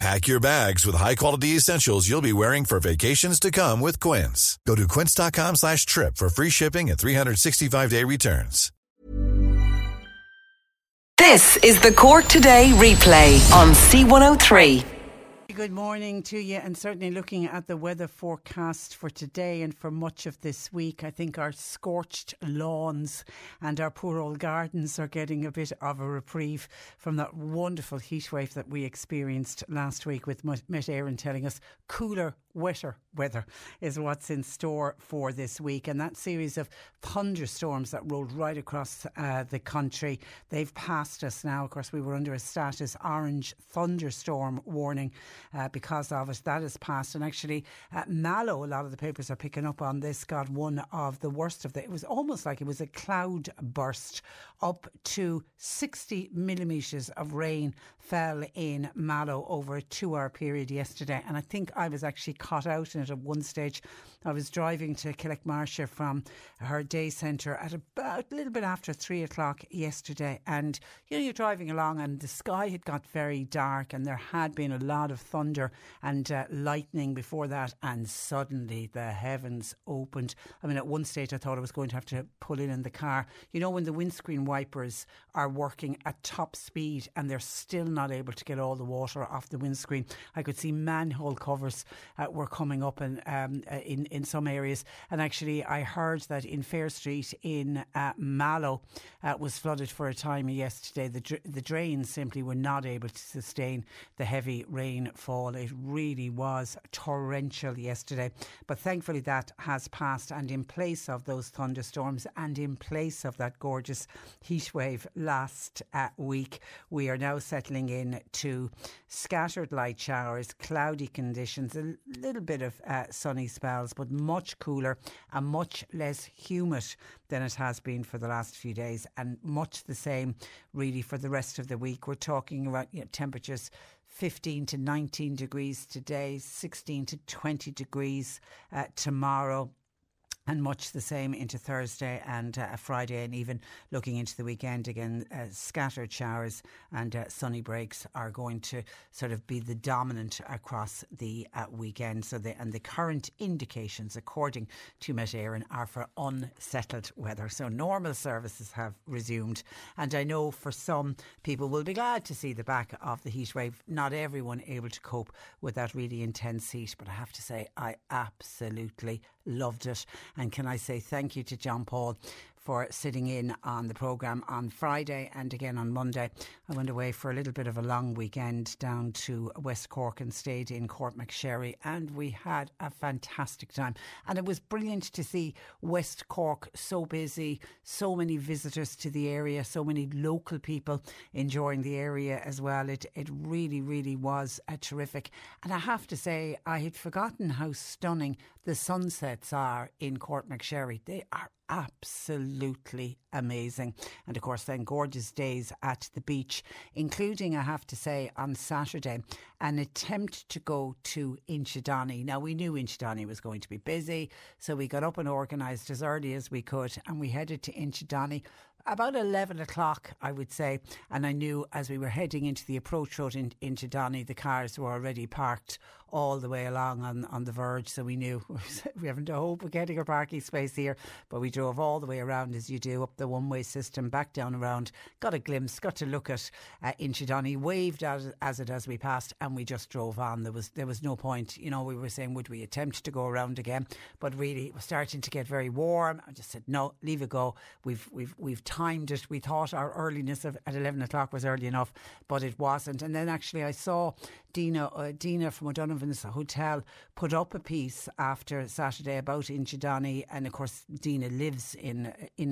Pack your bags with high-quality essentials you'll be wearing for vacations to come with Quince. Go to quince.com slash trip for free shipping and 365-day returns. This is the Cork Today replay on C103. Good morning to you, and certainly looking at the weather forecast for today and for much of this week, I think our scorched lawns and our poor old gardens are getting a bit of a reprieve from that wonderful heat wave that we experienced last week with Met Éireann telling us cooler, wetter weather is what's in store for this week. And that series of thunderstorms that rolled right across uh, the country, they've passed us now. Of course, we were under a status orange thunderstorm warning uh, because of it. That has passed. And actually, uh, Mallow, a lot of the papers are picking up on this, got one of the worst of the. It was almost like it was a cloud burst. Up to 60 millimetres of rain fell in Mallow over a two hour period yesterday. And I think I was actually caught out in it at one stage. I was driving to collect Marsha from her day centre at about a little bit after three o'clock yesterday. And, you know, you're driving along and the sky had got very dark and there had been a lot of thunder and uh, lightning before that. And suddenly the heavens opened. I mean, at one stage I thought I was going to have to pull in in the car. You know, when the windscreen wipers are working at top speed and they're still not able to get all the water off the windscreen, I could see manhole covers uh, were coming up in, um, uh, in, in some areas. And actually, I heard that in Fair Street in uh, Mallow uh, was flooded for a time yesterday. The, dr- the drains simply were not able to sustain the heavy rainfall. It really was torrential yesterday. But thankfully, that has passed. And in place of those thunderstorms and in place of that gorgeous heat wave last uh, week, we are now settling in to scattered light showers, cloudy conditions, a little bit of uh, sunny spells, but much cooler and much less humid than it has been for the last few days, and much the same really for the rest of the week. We're talking about you know, temperatures 15 to 19 degrees today, 16 to 20 degrees uh, tomorrow and much the same into Thursday and uh, Friday, and even looking into the weekend again. Uh, scattered showers and uh, sunny breaks are going to sort of be the dominant across the uh, weekend. So, the, and the current indications, according to Met Éireann, are for unsettled weather. So, normal services have resumed, and I know for some people will be glad to see the back of the heat wave. Not everyone able to cope with that really intense heat, but I have to say, I absolutely loved it. And can I say thank you to John Paul for sitting in on the programme on Friday and again on Monday. I went away for a little bit of a long weekend down to West Cork and stayed in Courtmacsherry and we had a fantastic time. And it was brilliant to see West Cork so busy, so many visitors to the area, so many local people enjoying the area as well. It, it really, really was a terrific. And I have to say, I had forgotten how stunning the sunsets are in Courtmacsherry. They are absolutely amazing. And of course, then gorgeous days at the beach, including, I have to say, on Saturday, an attempt to go to Inchydoney. Now, we knew Inchydoney was going to be busy, so we got up and organised as early as we could and we headed to Inchydoney. About 11 o'clock, I would say. And I knew as we were heading into the approach road in, into Donny, the cars were already parked all the way along on, on the verge. So we knew we haven't a hope of getting a parking space here. But we drove all the way around as you do up the one way system, back down around, got a glimpse, got to look at uh, Inchydoney, waved as, as it as we passed, and we just drove on. There was there was no point, you know. We were saying, would we attempt to go around again? But really, it was starting to get very warm. I just said, no, leave it go. We've we've we've timed it. We thought our earliness of, at eleven o'clock was early enough, but it wasn't. And then actually, I saw Dina uh, Dina from O'Donovan's hotel put up a piece after Saturday about Inchydoney, and of course, Dina lives in in.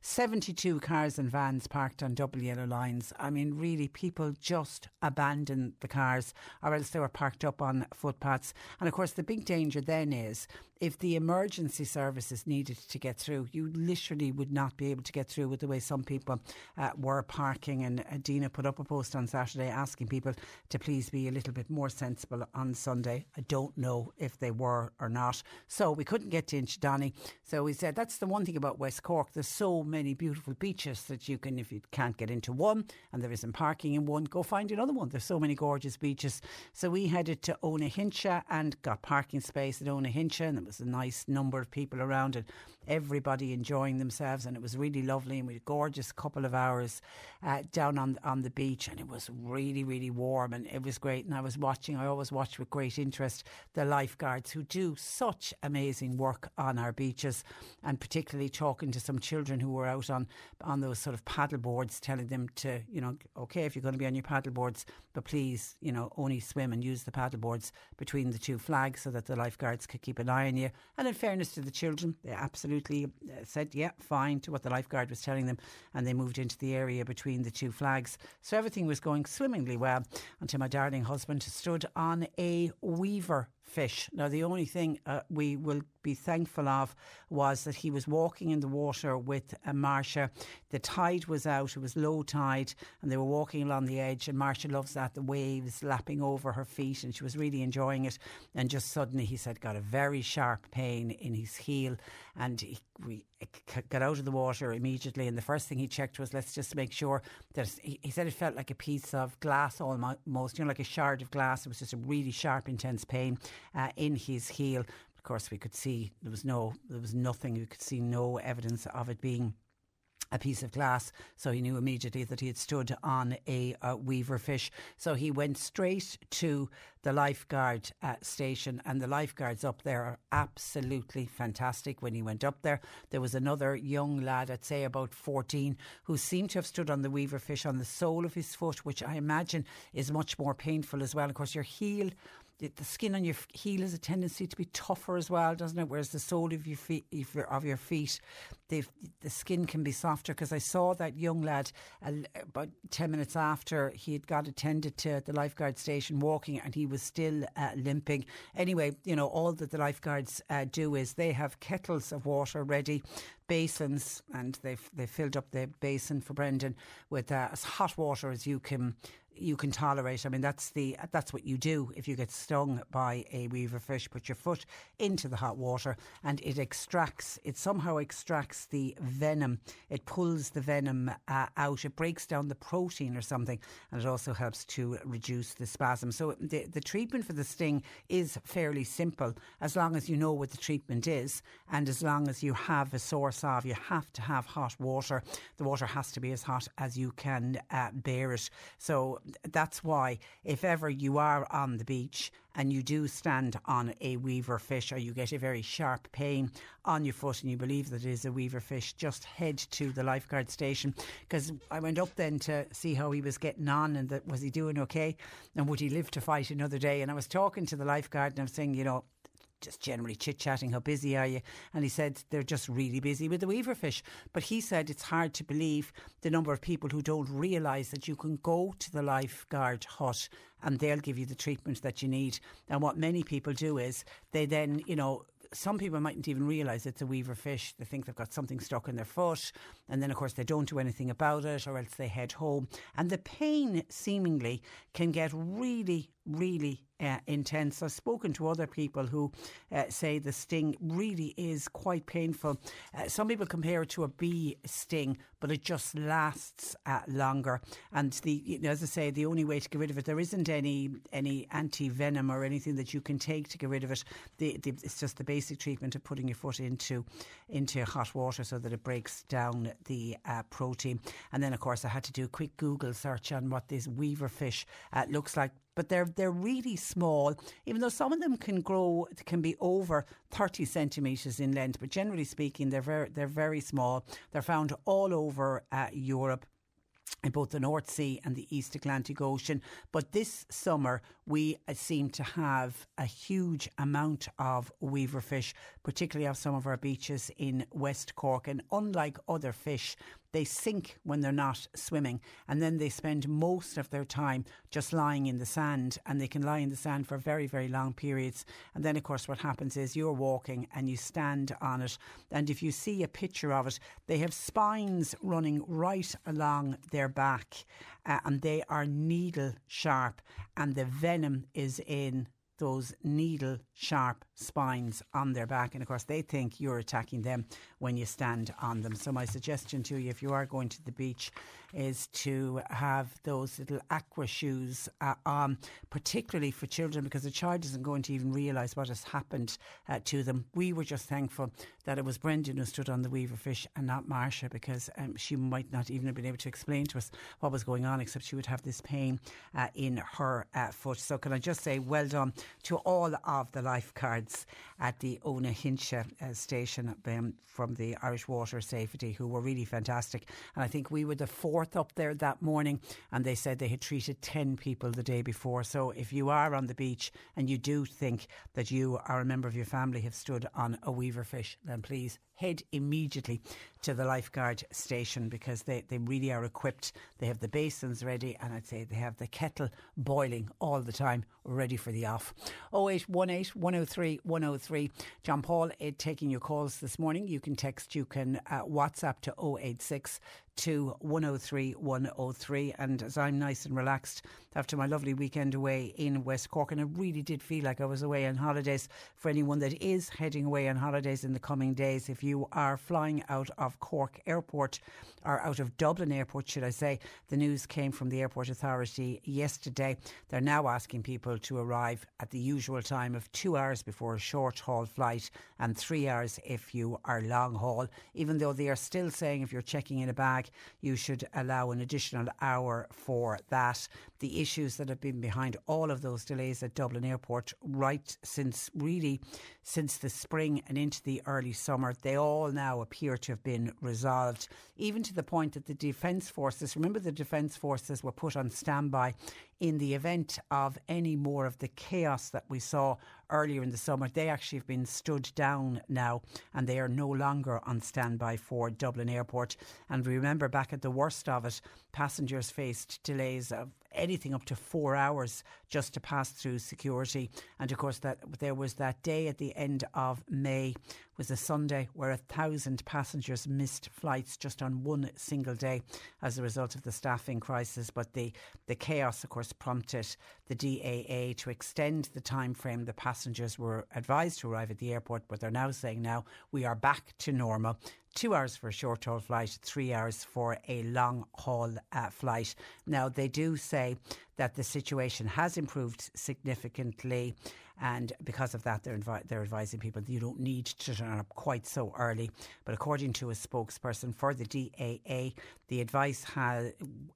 Seventy two cars and vans parked on double yellow lines. I mean, really, people just abandon the cars, or else they were parked up on footpaths. And of course, the big danger then is if the emergency services needed to get through, you literally would not be able to get through with the way some people uh, were parking. And uh, Dina put up a post on Saturday asking people to please be a little bit more sensible on Sunday. I don't know if they were or not. So we couldn't get to Inchydoney. So we said that's the one thing about West Cork. There's so many beautiful beaches that you can, if you can't get into one and there isn't parking in one, go find another one. There's so many gorgeous beaches. So we headed to Owenahincha and got parking space at Owenahincha and there was a nice number of people around and everybody enjoying themselves and it was really lovely and we had a gorgeous couple of hours uh, down on on the beach and it was really really warm and it was great. And I was watching I always watch with great interest the lifeguards who do such amazing work on our beaches and particularly talking to some children who were out on on those sort of paddle boards telling them to you know okay if you're going to be on your paddle boards but please you know only swim and use the paddle boards between the two flags so that the lifeguards could keep an eye on you. And in fairness to the children they absolutely uh, said, yeah, fine to what the was telling them. And they moved into the area between the two flags. So everything was going swimmingly well until my darling husband stood on a weaver fish. Now, the only thing uh, we will be thankful of was that he was walking in the water with uh, Marsha. The tide was out, it was low tide, and they were walking along the edge. And Marsha loves that, the waves lapping over her feet, and she was really enjoying it. And just suddenly, he said, got a very sharp pain in his heel, and he, we got out of the water immediately. And the first thing he checked was, let's just make sure that he, he said it felt like a piece of glass almost, you know, like a shard of glass. It was just a really sharp, intense pain uh, in his heel. Of course, we could see there was no, there was nothing. We could see no evidence of it being a piece of glass. So he knew immediately that he had stood on a, a weaver fish. So he went straight to the lifeguard uh, station, and the lifeguards up there are absolutely fantastic. When he went up there, there was another young lad, I'd say about 14, who seemed to have stood on the weaver fish on the sole of his foot, which I imagine is much more painful as well. Of course, your heel the, skin on your heel has a tendency to be tougher as well, doesn't it? Whereas the sole of your feet, of your feet, the skin can be softer. Because I saw that young lad about ten minutes after he had got attended to at the lifeguard station walking, and he was still uh, limping. Anyway, you know all that the lifeguards uh, do is they have kettles of water ready basins and they've they filled up the basin for Brendan with uh, as hot water as you can you can tolerate. I mean, that's the that's what you do if you get stung by a weaver fish. Put your foot into the hot water, and it extracts. It somehow extracts the venom. It pulls the venom uh, out. It breaks down the protein or something, and it also helps to reduce the spasm. So the the treatment for the sting is fairly simple, as long as you know what the treatment is, and as long as you have a source of. You have to have hot water. The water has to be as hot as you can uh, bear it. So that's why, if ever you are on the beach and you do stand on a weaver fish or you get a very sharp pain on your foot and you believe that it is a weaver fish, just head to the lifeguard station. Because I went up then to see how he was getting on and that was he doing okay and would he live to fight another day. And I was talking to the lifeguard and I'm saying, you know, just generally chit chatting, how busy are you? And he said they're just really busy with the weaver fish. But he said it's hard to believe the number of people who don't realise that you can go to the lifeguard hut and they'll give you the treatment that you need. And what many people do is they then, you know, some people mightn't even realise it's a weaver fish. They think they've got something stuck in their foot, and then, of course, they don't do anything about it, or else they head home. And the pain seemingly can get really, really uh, intense. I've spoken to other people who uh, say the sting really is quite painful. Uh, some people compare it to a bee sting, but it just lasts uh, longer. And the, you know, as I say, the only way to get rid of it, there isn't any any anti venom or anything that you can take to get rid of it. The, the, it's just the basic treatment of putting your foot into into hot water so that it breaks down the uh, protein. And then, of course, I had to do a quick Google search on what this weaver fish uh, looks like but they're they're really small. Even though some of them can grow, can be over thirty centimeters in length, but generally speaking, they're very they're very small. They're found all over uh, Europe in both the North Sea and the East Atlantic Ocean. But this summer, we uh, seem to have a huge amount of weaver fish, particularly off some of our beaches in West Cork. And unlike other fish, they sink when they're not swimming and then they spend most of their time just lying in the sand and they can lie in the sand for very very long periods. And then of course what happens is you're walking and you stand on it. And if you see a picture of it they have spines running right along their back uh, and they are needle sharp and the venom is in those needle sharp spines on their back. And of course, they think you're attacking them when you stand on them. So, my suggestion to you, if you are going to the beach, is to have those little aqua shoes uh, on, particularly for children, because a child isn't going to even realise what has happened uh, to them. We were just thankful that it was Brendan who stood on the weaver fish and not Marcia, because um, she might not even have been able to explain to us what was going on, except she would have this pain uh, in her uh, foot. So, can I just say, well done to all of the lifeguards at the Owenahincha uh, station um, from the Irish Water Safety, who were really fantastic. And I think we were the fourth up there that morning, and they said they had treated 10 people the day before. So if you are on the beach and you do think that you or a member of your family have stood on a weaver fish, then please head immediately to the lifeguard station because they, they really are equipped. They have the basins ready and I'd say they have the kettle boiling all the time, ready for the off. 0818 103 103. John Paul taking your calls this morning. You can text, you can uh, WhatsApp to 086 to 103 103. And as I'm nice and relaxed after my lovely weekend away in West Cork, and I really did feel like I was away on holidays for anyone that is heading away on holidays in the coming days. If you are flying out of Cork Airport or out of Dublin Airport, should I say, the news came from the Airport Authority yesterday. They're now asking people to arrive at the usual time of two hours before a short haul flight and three hours if you are long haul, even though they are still saying if you're checking in a bag, you should allow an additional hour for that. The issues that have been behind all of those delays at Dublin Airport right since really since the spring and into the early summer, they all now appear to have been resolved, even to the point that the Defence Forces, remember the Defence Forces were put on standby in the event of any more of the chaos that we saw earlier in the summer. They actually have been stood down now and they are no longer on standby for Dublin Airport. And we remember back at the worst of it, passengers faced delays of anything up to four hours just to pass through security. And of course, that there was that day at the end of May was a Sunday where a thousand passengers missed flights just on one single day as a result of the staffing crisis. But the the chaos, of course, prompted the DAA to extend the time frame the passengers were advised to arrive at the airport. But they're now saying now we are back to normal two hours for a short haul flight, three hours for a long haul uh, flight. Now, they do say that the situation has improved significantly. And because of that, they're, invi- they're advising people that you don't need to turn up quite so early. But according to a spokesperson for the DAA, the advice ha-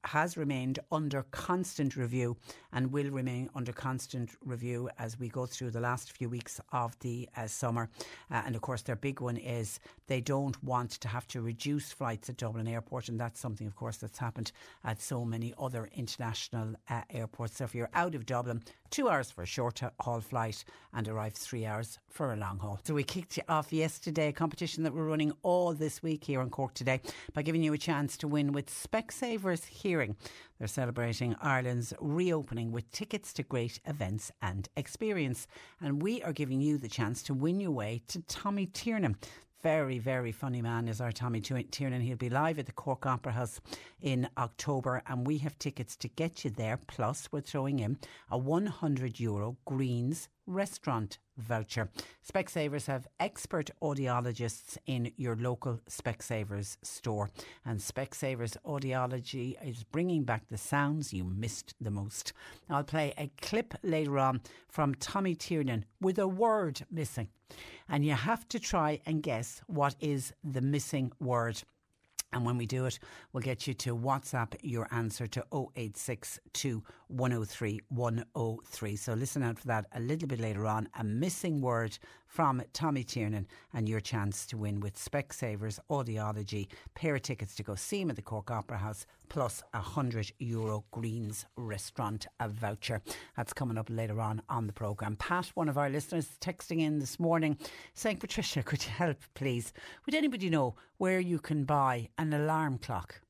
has remained under constant review and will remain under constant review as we go through the last few weeks of the uh, summer. Uh, and of course, their big one is they don't want to have to reduce flights at Dublin Airport. And that's something, of course, that's happened at so many other international uh, airports. So if you're out of Dublin, two hours for a short haul flight and arrive three hours for a long haul. So we kicked off yesterday a competition that we're running all this week here in Cork today by giving you a chance to win with Specsavers Hearing. They're celebrating Ireland's reopening with tickets to great events and experience. And we are giving you the chance to win your way to Tommy Tiernan very, very funny man is our Tommy Tiernan. He'll be live at the Cork Opera House in October, and we have tickets to get you there. Plus, we're throwing in a 100 euro Greens restaurant voucher. Specsavers have expert audiologists in your local Specsavers store, and Specsavers Audiology is bringing back the sounds you missed the most. I'll play a clip later on from Tommy Tiernan with a word missing and you have to try and guess what is the missing word. And when we do it, we'll get you to WhatsApp your answer to 0862 103 103. So listen out for that a little bit later on. A missing word from Tommy Tiernan and your chance to win with Specsavers Audiology. Pair of tickets to go see him at the Cork Opera House plus a 100 euro Greens restaurant voucher. That's coming up later on on the programme. Pat, one of our listeners, texting in this morning saying, Patricia, could you help please? Would anybody know where you can buy an alarm clock?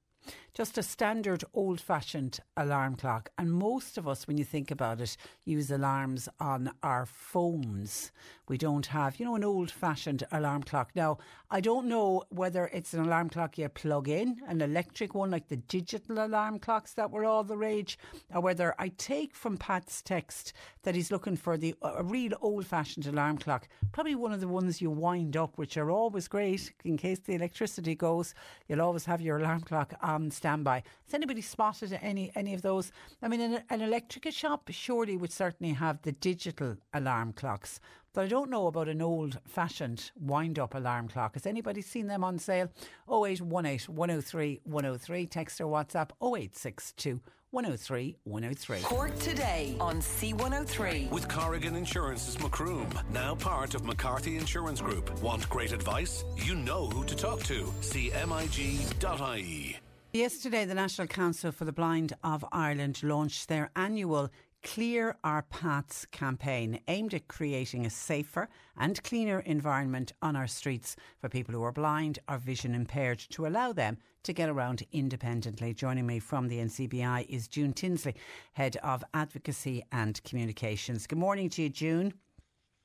Just a standard old fashioned alarm clock. And most of us, when you think about it, use alarms on our phones. We don't have, you know, an old fashioned alarm clock. Now, I don't know whether it's an alarm clock you plug in, an electric one like the digital alarm clocks that were all the rage, or whether I take from Pat's text that he's looking for the a real old fashioned alarm clock, probably one of the ones you wind up, which are always great in case the electricity goes. You'll always have your alarm clock on standby. Has anybody spotted any any of those? I mean, an, an electrical shop surely would certainly have the digital alarm clocks. But I don't know about an old fashioned wind up alarm clock. Has anybody seen them on sale? 0818 103 103. Text or WhatsApp 0862 103 103. Cork today on C103. With Corrigan Insurance's Macroom, now part of McCarthy Insurance Group. Want great advice? You know who to talk to. CMIG.ie. Yesterday, the National Council for the Blind of Ireland launched their annual Clear Our Paths campaign aimed at creating a safer and cleaner environment on our streets for people who are blind or vision impaired to allow them to get around independently. Joining me from the NCBI is June Tinsley, Head of Advocacy and Communications. Good morning to you, June.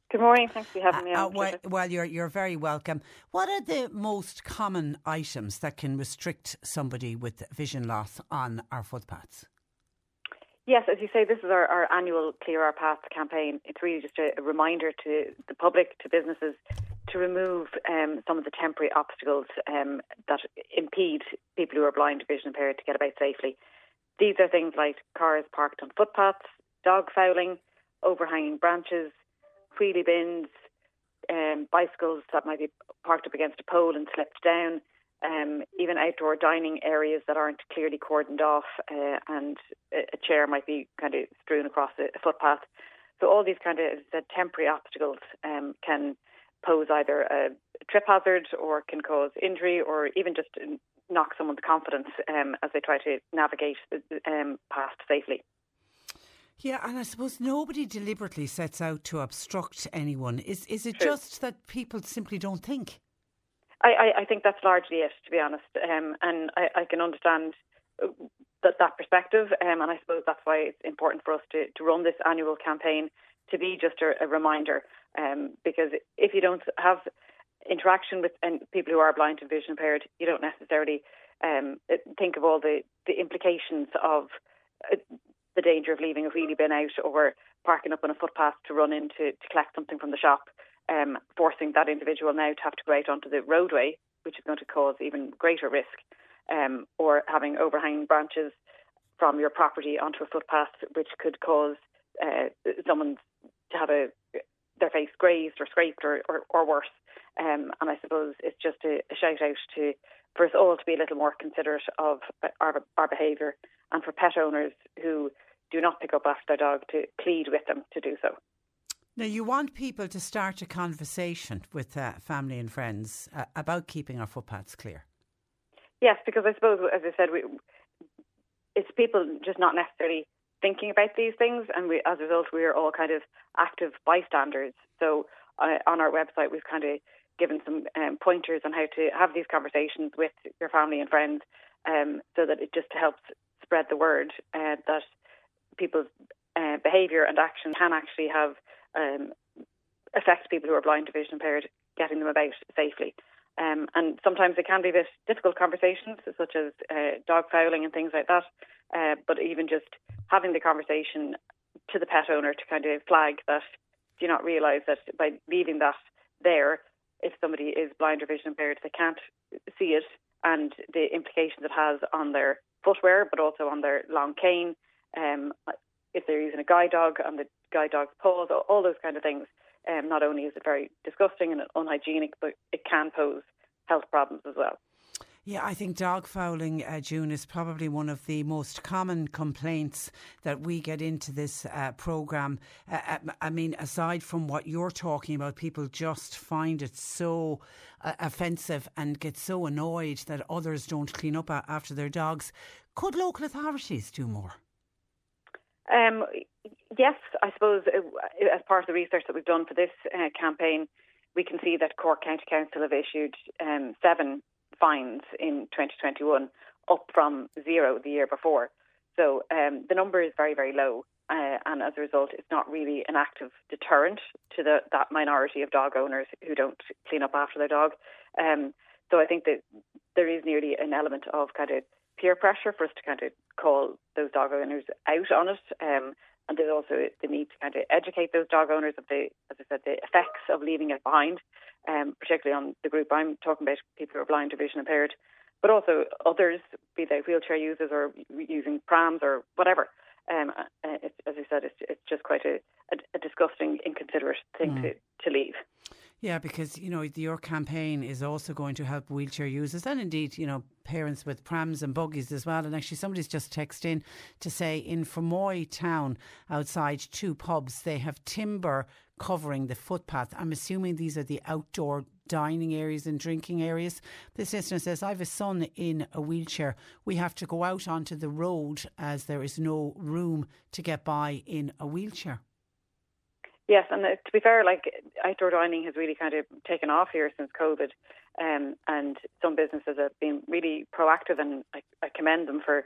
Good morning. Thanks for having me uh, on. Uh, well, well, you're you're very welcome. What are the most common items that can restrict somebody with vision loss on our footpaths? Yes, as you say, this is our, our annual Clear Our Paths campaign. It's really just a, a reminder to the public, to businesses, to remove um, some of the temporary obstacles um, that impede people who are blind or vision impaired to get about safely. These are things like cars parked on footpaths, dog fouling, overhanging branches, wheelie bins, um, bicycles that might be parked up against a pole and slipped down, um, even outdoor dining areas that aren't clearly cordoned off, uh, and a chair might be kind of strewn across a, a footpath. So all these kind of the temporary obstacles um, can pose either a trip hazard or can cause injury or even just knock someone's confidence um, as they try to navigate um, past safely. Yeah, and I suppose nobody deliberately sets out to obstruct anyone. Is is it True. just that people simply don't think? I, I, I, think that's largely it, to be honest. Um, and I, I, can understand uh, that that perspective, um, and I suppose that's why it's important for us to, to run this annual campaign to be just a, a reminder. Um, because if you don't have interaction with people who are blind and vision impaired, you don't necessarily um, think of all the, the implications of uh, the danger of leaving a wheelie bin out or parking up on a footpath to run in to, to collect something from the shop, um, forcing that individual now to have to go out onto the roadway, which is going to cause even greater risk, um, or having overhanging branches from your property onto a footpath, which could cause uh, someone to have a their face grazed or scraped or, or, or worse. Um, and I suppose it's just a, a shout out to for us all to be a little more considerate of our, our behaviour and for pet owners who do not pick up after their dog to plead with them to do so. Now, you want people to start a conversation with uh, family and friends uh, about keeping our footpaths clear. Yes, because I suppose, as I said, we, it's people just not necessarily thinking about these things, and we, as a result, we are all kind of active bystanders. So, uh, on our website, we've kind of given some um, pointers on how to have these conversations with your family and friends, um, so that it just helps spread the word uh, that people's uh, behaviour and action can actually have um, affect people who are blind or vision impaired, getting them about safely. Um, and sometimes it can be difficult conversations, such as uh, dog fouling and things like that. Uh, but even just having the conversation to the pet owner to kind of flag that do you not realise that by leaving that there, if somebody is blind or vision impaired, they can't see it and the implications it has on their footwear, but also on their long cane. Um, if they're using a guide dog, on the guide dog's paws, all those kind of things. Um, not only is it very disgusting and unhygienic, but it can pose health problems as well. Yeah, I think dog fouling, uh, June, is probably one of the most common complaints that we get into this uh, programme. Uh, uh I mean, aside from what you're talking about, people just find it so uh, offensive and get so annoyed that others don't clean up after their dogs. Could local authorities do more? Um, yes, I suppose uh, as part of the research that we've done for this campaign, we can see that Cork County Council have issued um, seven fines in 2021, up from zero the year before. So um, the number is very, very low. Uh, and as a result, it's not really an active deterrent to the, that minority of dog owners who don't clean up after their dog. Um, so I think that there is nearly an element of kind of peer pressure for us to kind of call those dog owners out on it. Um, and there's also the need to kind of educate those dog owners of the, as I said, the effects of leaving it behind, um, particularly on the group I'm talking about, people who are blind or vision impaired, but also others, be they wheelchair users or using prams or whatever. Um, uh, it, as I said, it's, it's just quite a, a, a disgusting, inconsiderate thing mm. to, to leave. Yeah, because you know your campaign is also going to help wheelchair users and indeed you know parents with prams and buggies as well. And actually, somebody's just texted in to say in Fermoy town outside two pubs they have timber covering the footpath. I'm assuming these are the outdoor dining areas and drinking areas. This listener says, I have a son in a wheelchair. We have to go out onto the road as there is no room to get by in a wheelchair. Yes, and uh, to be fair, like outdoor dining has really kind of taken off here since COVID, um, and some businesses have been really proactive, and I, I, commend them for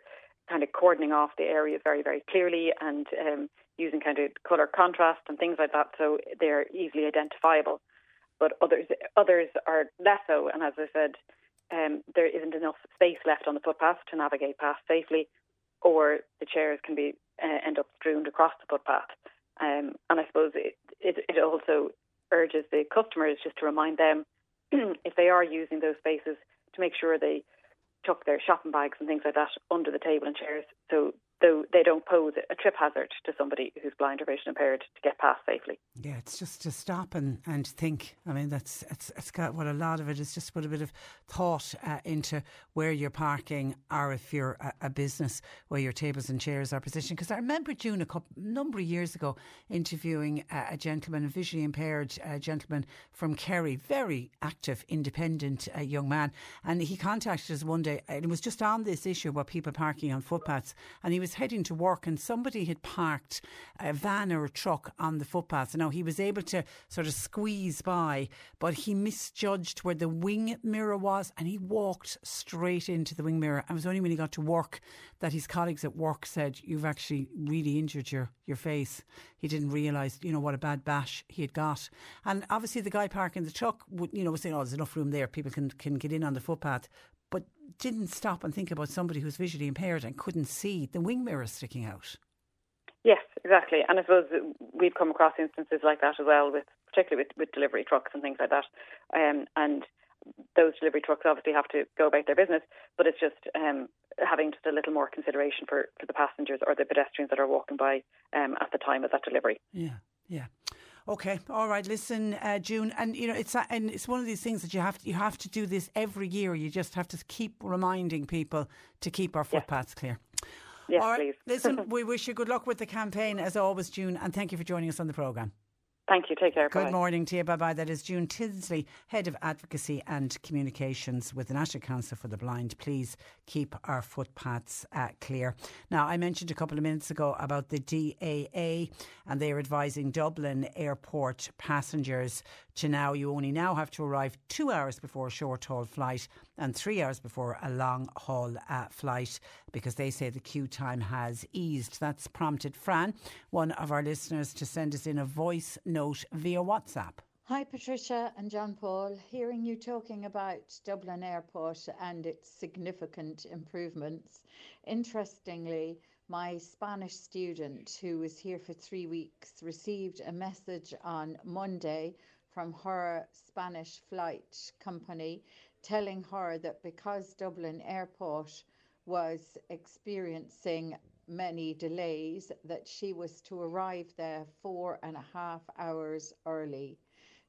kind of cordoning off the areas very, very clearly and um, using kind of colour contrast and things like that, so they're easily identifiable. But others, others are less so, and as I said, um, there isn't enough space left on the footpath to navigate past safely, or the chairs can be uh, end up strewn across the footpath. Um, and I suppose it, it, it also urges the customers just to remind them if they are using those spaces to make sure they tuck their shopping bags and things like that under the table and chairs. So though they don't pose a trip hazard to somebody who's blind or vision impaired to get past safely. Yeah, it's just to stop and, and think. I mean, that's it's, it's got what well, a lot of it is just put a bit of thought uh, into where you're parking or if you're a, a, business where your tables and chairs are positioned. Because I remember June a couple, number of years ago interviewing a, a gentleman, a visually impaired uh, gentleman from Kerry, very active, independent uh, young man. And he contacted us one day and it was just on this issue about people parking on footpaths. And he was was heading to work and somebody had parked a van or a truck on the footpath. Now he was able to sort of squeeze by, but he misjudged where the wing mirror was and he walked straight into the wing mirror. And it was only when he got to work that his colleagues at work said, You've actually really injured your, your face. He didn't realise, you know, what a bad bash he had got. And obviously the guy parking the truck, would, you know, was saying, Oh, there's enough room there. People can, can get in on the footpath but didn't stop and think about somebody who's visually impaired and couldn't see the wing mirror sticking out. Yes, exactly. And I suppose we've come across instances like that as well, with particularly with, with delivery trucks and things like that. Um, and those delivery trucks obviously have to go about their business, but it's just um, having just a little more consideration for, for the passengers or the pedestrians that are walking by um, at the time of that delivery. Yeah, yeah. Okay, all right. Listen, uh, June, and you know it's uh, and it's one of these things that you have to, you have to do this every year. You just have to keep reminding people to keep our footpaths clear. Yes, all right, please. listen, we wish you good luck with the campaign as always, June, and thank you for joining us on the programme. Thank you. Take care. Good bye. morning to you. Bye bye. That is June Tinsley, Head of Advocacy and Communications with the National Council for the Blind. Please keep our footpaths uh, clear. Now, I mentioned a couple of minutes ago about the DAA, and they are advising Dublin airport passengers to now you only now have to arrive two hours before a short haul flight and three hours before a long haul uh, flight because they say the queue time has eased. That's prompted Fran, one of our listeners, to send us in a voice note via WhatsApp. Hi, Patricia and John Paul. Hearing you talking about Dublin Airport and its significant improvements. Interestingly, my Spanish student who was here for three weeks received a message on Monday from her Spanish flight company telling her that because Dublin Airport was experiencing many delays, that she was to arrive there four and a half hours early.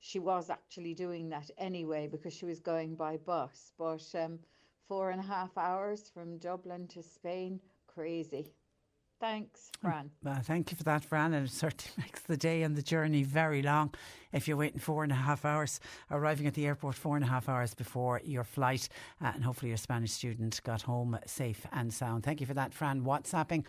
She was actually doing that anyway because she was going by bus, but um, four and a half hours from Dublin to Spain, crazy. Thanks, Fran. Well, thank you for that, Fran. And it certainly makes the day and the journey very long if you're waiting four and a half hours, arriving at the airport four and a half hours before your flight. Uh, and hopefully, your Spanish student got home safe and sound. Thank you for that, Fran. WhatsApping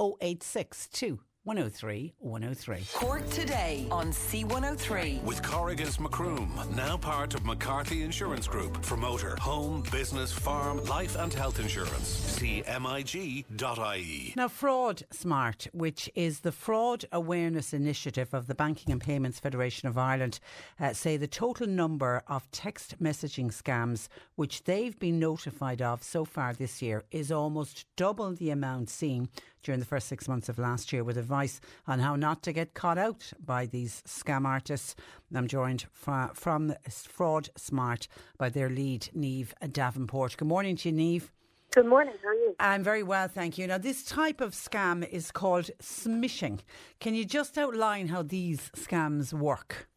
0862 103 103. Cork today on C103. With Corrigan's Macroom, now part of McCarthy Insurance Group. For motor, home, business, farm, life and health insurance. CMIG.ie. Now, Fraud Smart, which is the fraud awareness initiative of the Banking and Payments Federation of Ireland, uh, say the total number of text messaging scams which they've been notified of so far this year is almost double the amount seen during the first six months of last year with advice on how not to get caught out by these scam artists. I'm joined fra- from Fraud Smart by their lead, Niamh Davenport. Good morning to you, Niamh. Good morning. How are you? I'm very well, thank you. Now, this type of scam is called smishing. Can you just outline how these scams work?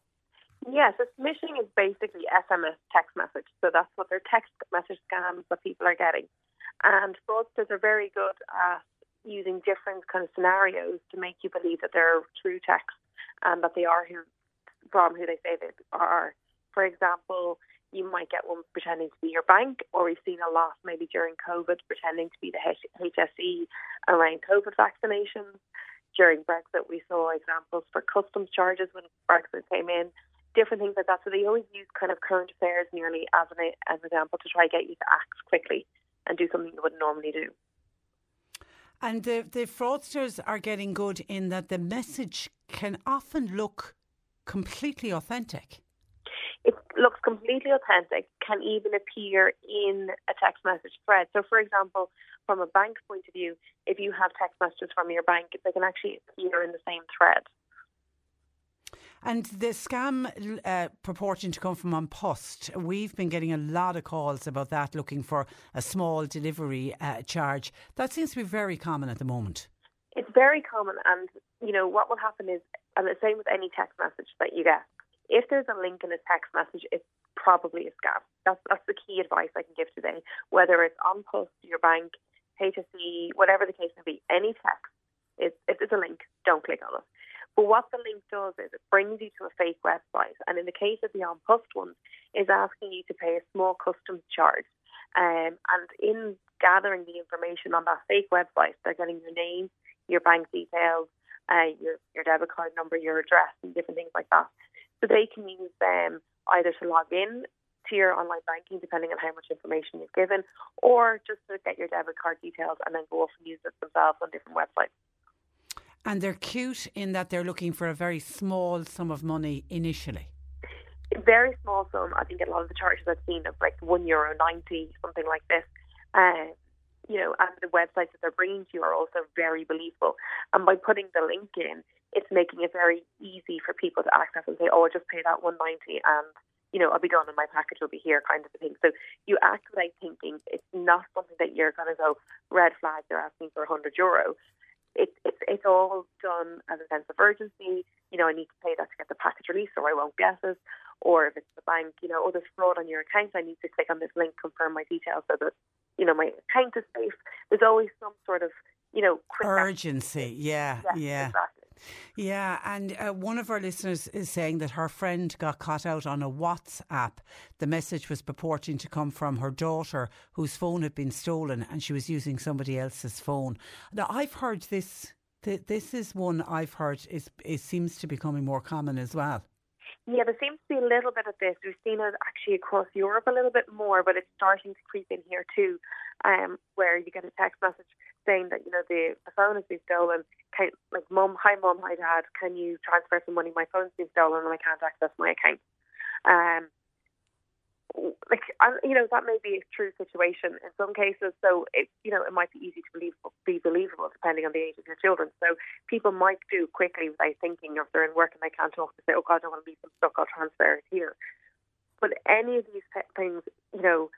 Yes, so smishing is basically SMS text message. So that's what their text message scams that people are getting. And fraudsters are very good at using different kind of scenarios to make you believe that they're true texts and that they are who from who they say they are. For example, you might get one pretending to be your bank, or we've seen a lot maybe during COVID pretending to be the HSE around COVID vaccinations. During Brexit, we saw examples for customs charges when Brexit came in, different things like that. So they always use kind of current affairs nearly as an, as an example to try to get you to act quickly and do something you wouldn't normally do. And the, the fraudsters are getting good in that the message can often look completely authentic. It looks completely authentic, can even appear in a text message thread. So, for example, from a bank point of view, if you have text messages from your bank, they can actually appear in the same thread. And the scam uh, purporting to come from An Post, we've been getting a lot of calls about that, looking for a small delivery uh, charge. That seems to be very common at the moment. It's very common, and you know what will happen is, and the same with any text message that you get. If there's a link in a text message, it's probably a scam. That's that's the key advice I can give today. Whether it's An Post, your bank, HSE, whatever the case may be, any text, if it's a link, don't click on it. But what the link does is it brings you to a fake website, and in the case of the An Post one, is asking you to pay a small customs charge. Um, and in gathering the information on that fake website, they're getting your name, your bank details, uh, your your debit card number, your address, and different things like that. So they can use them either to log in to your online banking, depending on how much information you've given, or just to get your debit card details and then go off and use it themselves on different websites. And they're cute in that they're looking for a very small sum of money initially. Very small sum. I think a lot of the charges I've seen of like one euro ninety, something like this. Uh, you know, and the websites that they're bringing to you are also very believable. And by putting the link in, it's making it very easy for people to access and say, "Oh, I'll just pay that one ninety, and you know, I'll be done, and my package will be here," kind of a thing. So you act without thinking. It's not something that you're going to go red flag. They're asking for a hundred euro it, it's it's all done as a sense of urgency. You know, I need to pay that to get the package released, or I won't get it. Or if it's the bank, you know, oh, there's fraud on your account, I need to click on this link, confirm my details, so that you know my account is safe. There's always some sort of you know urgency. Yeah, yeah, yeah. Exactly. Yeah, and uh, one of our listeners is saying that her friend got caught out on a WhatsApp. The message was purporting to come from her daughter, whose phone had been stolen, and she was using somebody else's phone. Now, I've heard this. Th- this is one I've heard is it seems to be becoming more common as well. Yeah, there seems to be a little bit of this. We've seen it actually across Europe a little bit more, but it's starting to creep in here too, um, where you get a text message saying that you know the, the phone has been stolen. can, like, mom, hi, mom, hi, dad, can you transfer some money? My phone's been stolen and I can't access my account. Um, like you know that may be a true situation in some cases so it you know it might be easy to believe be believable depending on the age of your children so people might do quickly without thinking if they're in work and they can't talk to say oh god I want to leave them stuck I'll transfer it here but any of these things you know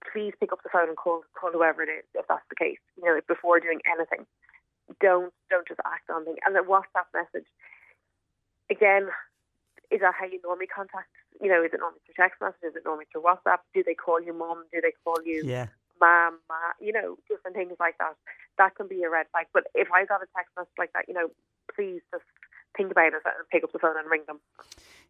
please pick up the phone and call call whoever it is if that's the case you know before doing anything don't don't just act on things and the WhatsApp message again is that how you normally contact you know, is it normally through text message? Is it normally through WhatsApp? Do they call you mom? Do they call you yeah. mom? Ma? You know, different things like that. That can be a red flag. But if I got a text message like that, you know, please just think about it and pick up the phone and ring them.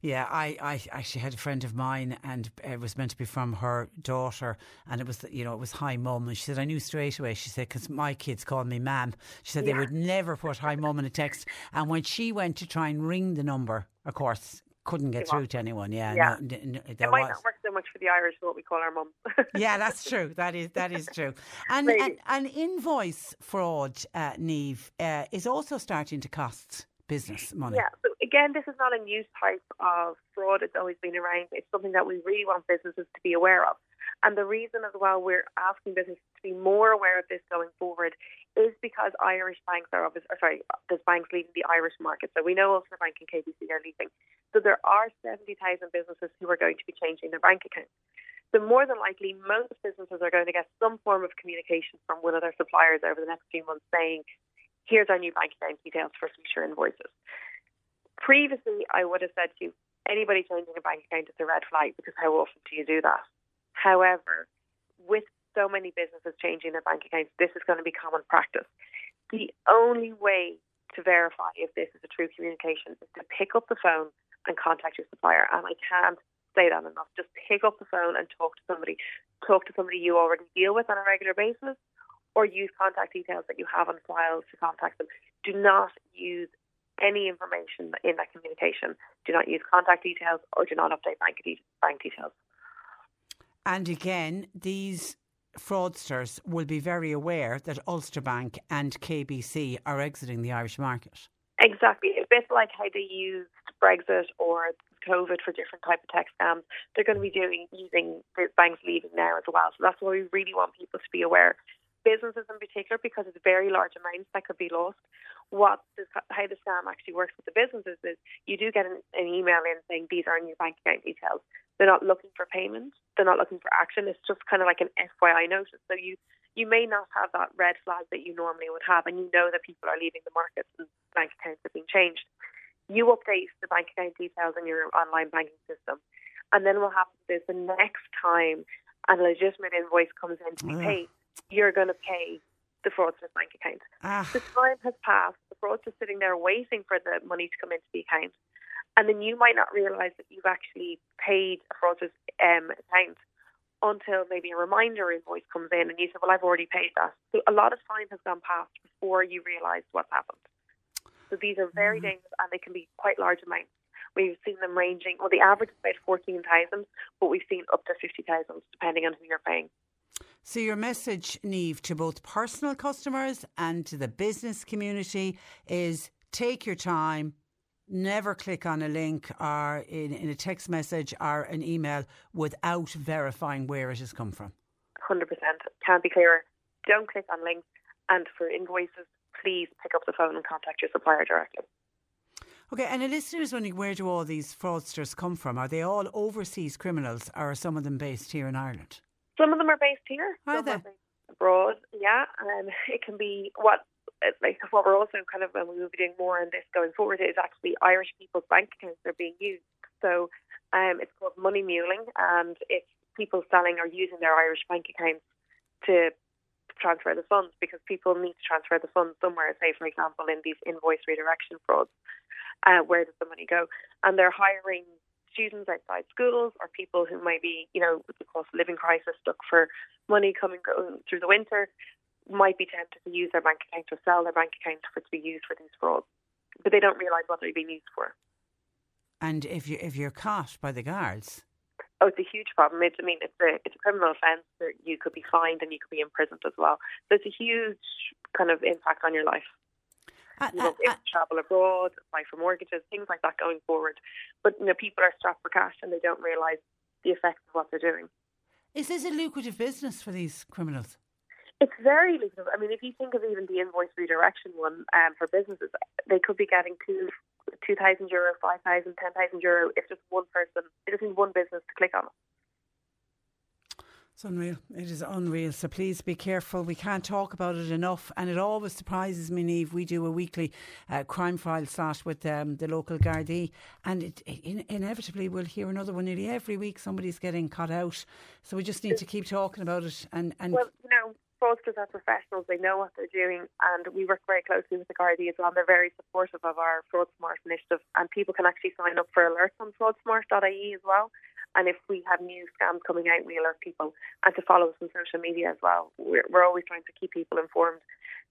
Yeah, I, I actually had a friend of mine, and it was meant to be from her daughter, and it was you know it was hi mum, and she said I knew straight away. She said because my kids call me mam. She said yeah. they would never put hi mum in a text, and when she went to try and ring the number, of course couldn't get through to anyone. Yeah, yeah. No, n- n- it might was. not work so much for the Irish, what we call our mum. yeah, that's true. That is that is true. And and, and, invoice fraud, uh, Niamh, uh, is also starting to cost business money. Yeah. So again, this is not a new type of fraud. It's always been around. It's something that we really want businesses to be aware of. And the reason as well we're asking businesses to be more aware of this going forward is because Irish banks are obviously, sorry, there's banks leaving the Irish market. So we know Ulster Bank and KBC are leaving. So there are 70,000 businesses who are going to be changing their bank accounts. So more than likely, most businesses are going to get some form of communication from one of their suppliers over the next few months saying, here's our new bank account details for future invoices. Previously, I would have said to you, anybody changing a bank account is a red flag because how often do you do that? However, with so many businesses changing their bank accounts, this is going to be common practice. The only way to verify if this is a true communication is to pick up the phone and contact your supplier. And I can't say that enough. Just pick up the phone and talk to somebody. Talk to somebody you already deal with on a regular basis or use contact details that you have on file to contact them. Do not use any information in that communication. Do not use contact details or do not update bank, de- bank details. And again, these fraudsters will be very aware that Ulster Bank and KBC are exiting the Irish market. Exactly. A bit like how they used Brexit or COVID for different type of tech scams. They're going to be doing using the banks leaving now as well. So that's why we really want people to be aware. Businesses in particular, because it's very large amounts that could be lost. What this, how the scam actually works with the businesses is you do get an, an email in saying these are new bank account details. They're not looking for payment. They're not looking for action. It's just kind of like an FYI notice. So you you may not have that red flag that you normally would have, and you know that people are leaving the market and bank accounts are being changed. You update the bank account details in your online banking system, and then what happens is the next time a legitimate invoice comes in to be paid, you're going to pay the fraudster's bank account. Ah. The time has passed. The fraudster's sitting there waiting for the money to come into the account and then you might not realise that you've actually paid a fraudster's um, account until maybe a reminder invoice comes in and you say, well, I've already paid that. So a lot of time has gone past before you realise what's happened. So these are very mm-hmm. dangerous and they can be quite large amounts. We've seen them ranging, well, the average is about 14,000, but we've seen up to 50,000 depending on who you're paying. So, your message, Niamh, to both personal customers and to the business community is take your time, never click on a link or in, in a text message or an email without verifying where it has come from. 100%. Can't be clearer. Don't click on links. And for invoices, please pick up the phone and contact your supplier directly. Okay, and a listener is wondering where do all these fraudsters come from? Are they all overseas criminals or are some of them based here in Ireland? Some of them are based here. Are they? Are abroad, yeah. Um, it can be what like what we're also kind of when we will be doing more on this going forward is actually Irish people's bank accounts are being used. So um, it's called money muling, and it's people selling or using their Irish bank accounts to transfer the funds because people need to transfer the funds somewhere. Say, for example, in these invoice redirection frauds, uh, where does the money go? And they're hiring students outside schools or people who might be, you know, with the cost of living crisis, stuck for money coming through the winter might be tempted to use their bank account or sell their bank account for to be used for these frauds, but they don't realise what they're being used for. And if you if you're caught by the guards, oh, it's a huge problem. It's, I mean, it's a it's a criminal offence. That you could be fined and you could be imprisoned as well. So it's a huge kind of impact on your life. Uh, you know, uh, travel abroad, apply for mortgages, things like that going forward. But you know, people are strapped for cash and they don't realise the effects of what they're doing. Is this a lucrative business for these criminals? It's very lucrative. I mean, if you think of even the invoice redirection one um, for businesses, they could be getting two, two thousand euro, five thousand, ten thousand euro if just one person, it just one business to click on it. It's unreal. It is unreal. So please be careful. We can't talk about it enough. And it always surprises me, Niamh. We do a weekly uh, crime file slot with um, the local Gardaí, and it, it, inevitably we'll hear another one. Nearly every week somebody's getting cut out. So we just need to keep talking about it. And, and well, you know, fraudsters are professionals. They know what they're doing, and we work very closely with the Gardaí as well. They're very supportive of our Fraud Smart initiative, and people can actually sign up for alerts on fraudsmart.ie as well. And if we have new scams coming out, we alert people and to follow us on social media as well. We're, we're always trying to keep people informed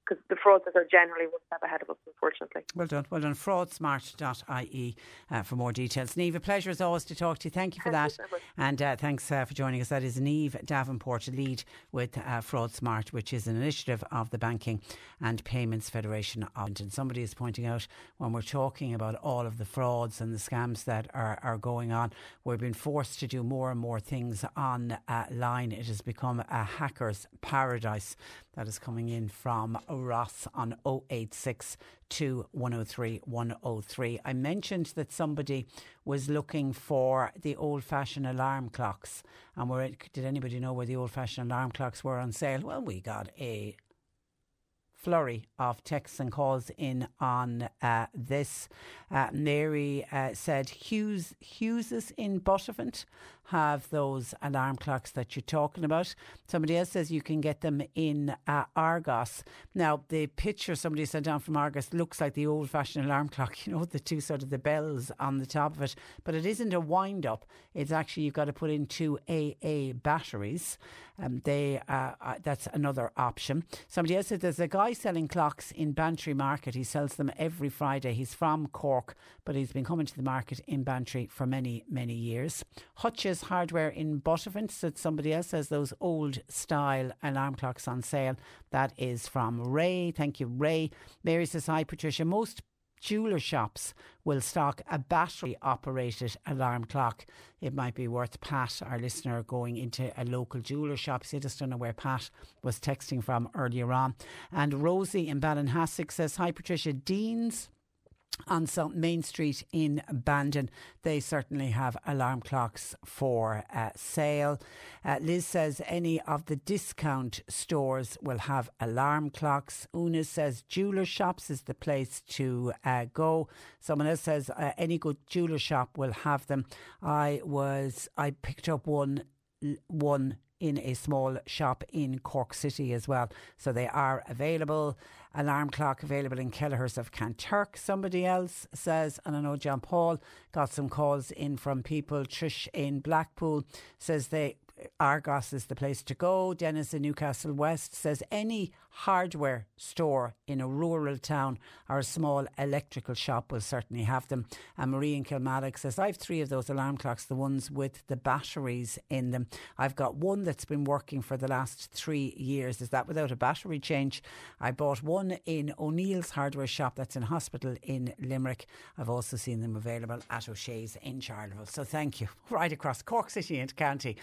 because the fraudsters are generally one step ahead of us, unfortunately. Well done. Well done. Fraudsmart.ie uh, for more details. Niamh, a pleasure as always to talk to you. Thank you for Thank that. You and uh, thanks uh, for joining us. That is Niamh Davenport, lead with uh, FraudSmart, which is an initiative of the Banking and Payments Federation of And somebody is pointing out when we're talking about all of the frauds and the scams that are, are going on, we're being forced to do more and more things online. It has become a hacker's paradise that is coming in from Ross on 086 103 103. I mentioned that somebody was looking for the old fashioned alarm clocks. And where did anybody know where the old fashioned alarm clocks were on sale? Well, we got a flurry of texts and calls in on uh, this. Uh, Mary uh, said Hughes Hughes's in Buttevant have those alarm clocks that you're talking about. Somebody else says you can get them in uh, Argos. Now, the picture somebody sent down from Argos looks like the old fashioned alarm clock, you know, the two sort of the bells on the top of it, but it isn't a wind up. It's actually, you've got to put in two AA batteries. Um, they uh, uh, that's another option. Somebody else said there's a guy selling clocks in Bantry Market. He sells them every Friday. He's from Cork, but he's been coming to the market in Bantry for many many years. Hutch's Hardware in Buttevant said somebody else has those old style alarm clocks on sale. That is from Ray. Thank you, Ray. Mary says hi, Patricia. Most jeweler shops will stock a battery operated alarm clock. It might be worth Pat, our listener, going into a local jeweler shop. See, I just don't know where Pat was texting from earlier on. And Rosie in Ballinhassig says, Hi Patricia, Dean's on St Main Street in Bandon. They certainly have alarm clocks for uh, sale. Uh, Liz says any of the discount stores will have alarm clocks. Una says jeweler shops is the place to uh, go. Someone else says uh, any good jeweler shop will have them. I was I picked up one one in a small shop in Cork City as well. So they are available. Alarm clock available in Kelleher's of Kanturk. Somebody else says, and I know John Paul got some calls in from people. Trish in Blackpool says they Argos is the place to go. Dennis in Newcastle West says any hardware store in a rural town or a small electrical shop will certainly have them. And Marie in Kilmallock says, I have three of those alarm clocks, the ones with the batteries in them. I've got one that's been working for the last three years. Is that without a battery change? I bought one in O'Neill's hardware shop that's in hospital in Limerick. I've also seen them available at O'Shea's in Charleville. So thank you. Right across Cork City and County,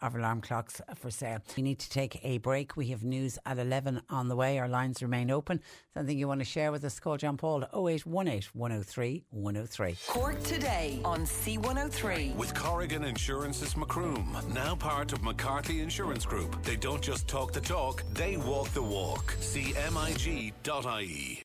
of alarm clocks for sale. We need to take a break. We have news at 11 on the way. Our lines remain open. Something you want to share with us, call John Paul 0818 103 103. Cork today on C103. With Corrigan Insurance's Macroom, now part of McCarthy Insurance Group. They don't just talk the talk, they walk the walk. CMIG.ie.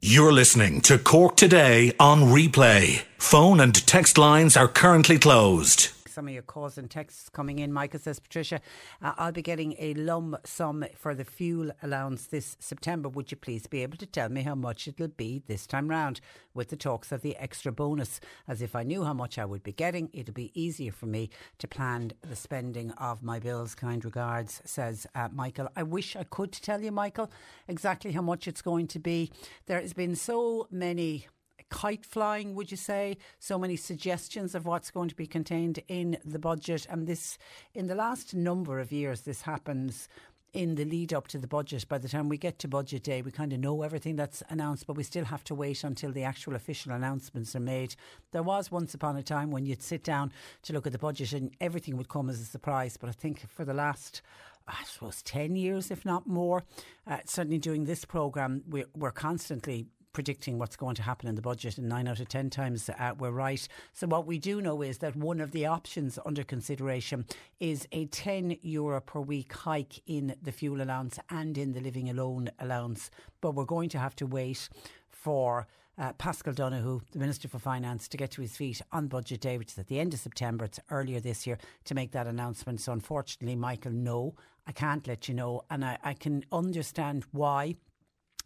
You're listening to Cork Today on replay. Phone and text lines are currently closed some of your calls and texts coming in. Michael says, Patricia, uh, I'll be getting a lump sum for the fuel allowance this September. Would you please be able to tell me how much it'll be this time round? With the talks of the extra bonus, as if I knew how much I would be getting, it'll be easier for me to plan the spending of my bills. Kind regards, says uh, Michael. I wish I could tell you, Michael, exactly how much it's going to be. There has been so many kite flying, would you say? So many suggestions of what's going to be contained in the budget. And this, in the last number of years, this happens in the lead up to the budget. By the time we get to budget day, we kind of know everything that's announced, but we still have to wait until the actual official announcements are made. There was once upon a time when you'd sit down to look at the budget and everything would come as a surprise, but I think for the last I suppose 10 years, if not more. Uh, certainly during this programme, we're, we're constantly predicting what's going to happen in the budget, and nine out of ten times uh, we're right. So, what we do know is that one of the options under consideration is a 10 euro per week hike in the fuel allowance and in the living alone allowance. But we're going to have to wait for uh, Paschal Donohoe, the Minister for Finance, to get to his feet on budget day, which is at the end of September. It's earlier this year to make that announcement. So, unfortunately, Michael, no, I can't let you know. And I, I can understand why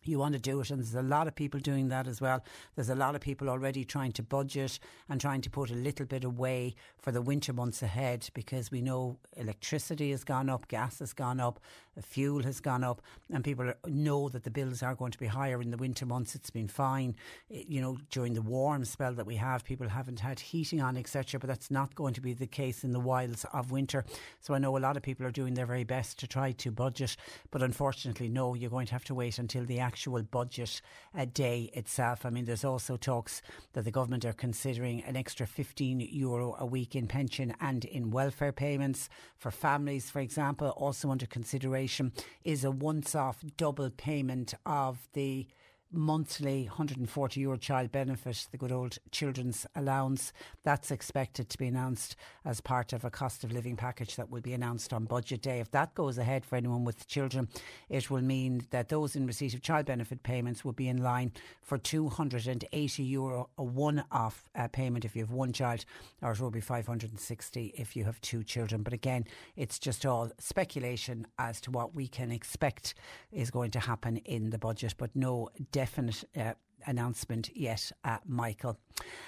you want to do it. And there's a lot of people doing that as well. There's a lot of people already trying to budget and trying to put a little bit away for the winter months ahead because we know electricity has gone up, gas has gone up, fuel has gone up, and people know that the bills are going to be higher in the winter months. It's been fine, eh, you know, during the warm spell that we have, people haven't had heating on, etc. But that's not going to be the case in the wilds of winter. So I know a lot of people are doing their very best to try to budget, but unfortunately, no, you're going to have to wait until the actual budget uh, day itself. I mean, there's also talks that the government are considering an extra 15 euro a week in pension and in welfare payments for families, for example, also under consideration is a once off double payment of the monthly 140 euro child benefit, the good old children's allowance. That's expected to be announced as part of a cost of living package that will be announced on budget day. If that goes ahead for anyone with children, it will mean that those in receipt of child benefit payments will be in line for 280 euro a one off uh, payment if you have one child, or it will be 560 if you have two children. But again, it's just all speculation as to what we can expect is going to happen in the budget, but no uh, announcement yet, uh, Michael.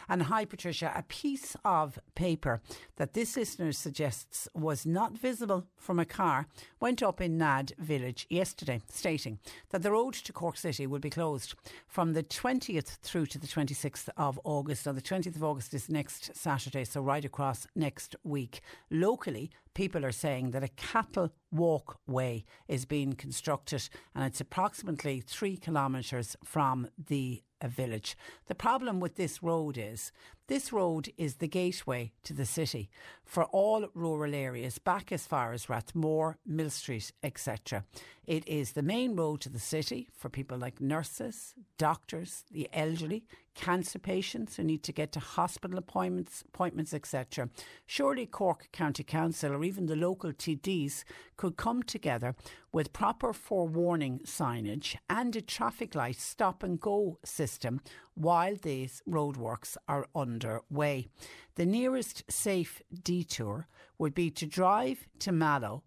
And hi, Patricia. A piece of paper that this listener suggests was not visible from a car went up in Nad village yesterday, stating that the road to Cork City will be closed from the 20th through to the 26th of August. Now, the 20th of August is next Saturday, so right across next week. Locally, people are saying that a cattle walkway is being constructed and it's approximately three kilometres from the village. The problem with this road is this road is the gateway to the city for all rural areas back as far as Rathmore, Millstreet, etc. It is the main road to the city for people like nurses, doctors, the elderly, cancer patients who need to get to hospital appointments, appointments, etc. Surely Cork County Council or even the local TDs could come together with proper forewarning signage and a traffic light stop and go system while these roadworks are underway. The nearest safe detour would be to drive to Mallow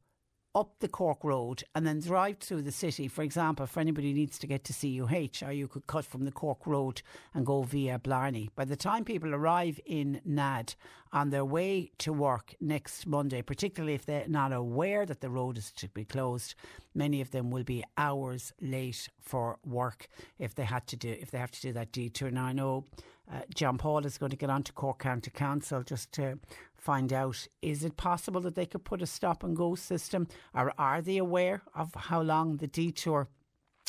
up the Cork Road and then drive through the city. For example, if anybody needs to get to CUH, or you could cut from the Cork Road and go via Blarney. By the time people arrive in NAD on their way to work next Monday, particularly if they're not aware that the road is to be closed, many of them will be hours late for work if they had to do if they have to do that detour. Now oh. I know uh, John Paul is going to get on to Cork County Council just to find out is it possible that they could put a stop and go system? Or are they aware of how long the detour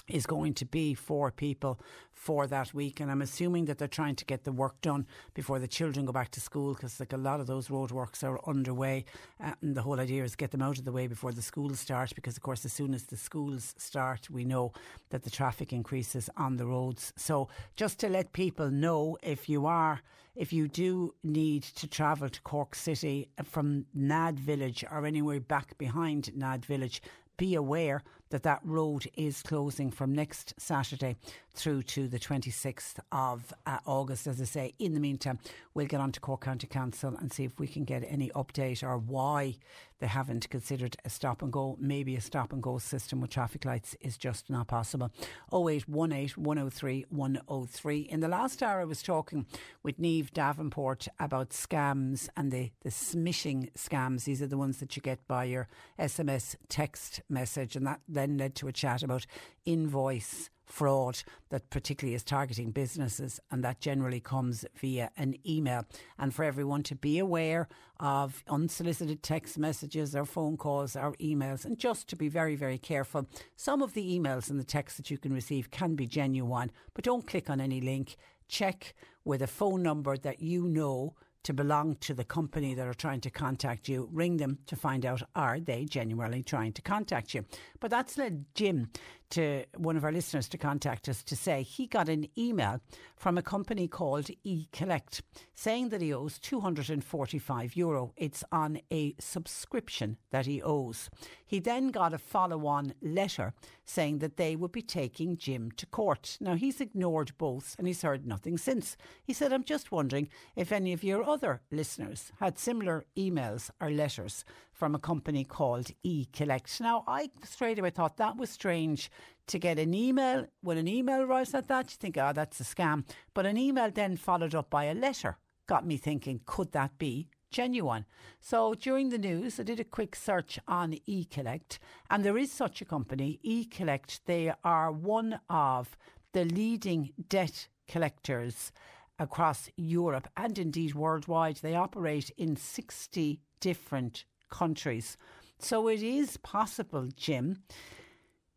is going to be for people for that week. And I'm assuming that they're trying to get the work done before the children go back to school because like a lot of those roadworks are underway. Uh, and the whole idea is get them out of the way before the schools start because, of course, as soon as the schools start, we know that the traffic increases on the roads. So just to let people know if you are, if you do need to travel to Cork City from Nad Village or anywhere back behind Nad Village, be aware that that road is closing from next Saturday through to the 26th of uh, August. As I say, in the meantime, we'll get on to Cork County Council and see if we can get any update or why they haven't considered a stop and go. Maybe a stop and go system with traffic lights is just not possible. 0818 103 103. In the last hour, I was talking with Niamh Davenport about scams and the, the smishing scams. These are the ones that you get by your SMS text message, and that then led to a chat about invoice fraud that particularly is targeting businesses, and that generally comes via an email. And for everyone to be aware of unsolicited text messages or phone calls or emails, and just to be very, very careful. Some of the emails and the texts that you can receive can be genuine, but don't click on any link. Check with a phone number that you know to belong to the company that are trying to contact you, ring them to find out are they genuinely trying to contact you. But that's led Jim to one of our listeners to contact us to say he got an email from a company called eCollect saying that he owes 245 euro. It's on a subscription that he owes. He then got a follow on letter saying that they would be taking Jim to court. Now he's ignored both and he's heard nothing since. He said, I'm just wondering if any of your other listeners had similar emails or letters from a company called eCollect. Now, I straight away thought that was strange to get an email. When an email arrives at that, you think, oh, that's a scam. But an email then followed up by a letter got me thinking, could that be genuine. So during the news, I did a quick search on eCollect, and there is such a company, eCollect. They are one of the leading debt collectors across Europe and indeed worldwide. They operate in 60 different countries. So it is possible, Jim,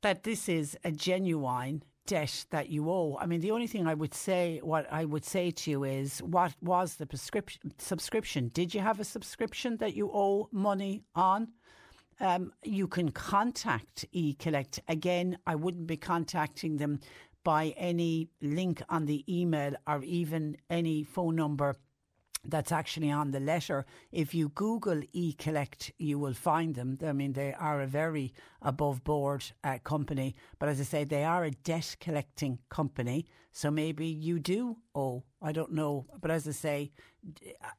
that this is a genuine debt that you owe. I mean, the only thing I would say, what I would say to you is, what was the prescription subscription? Did you have a subscription that you owe money on? Um, you can contact eCollect. Again, I wouldn't be contacting them by any link on the email or even any phone number that's actually on the letter. If you Google eCollect, you will find them. I mean, they are a very above board uh, company, but as I say, they are a debt collecting company. So maybe you do owe. I don't know, but as I say,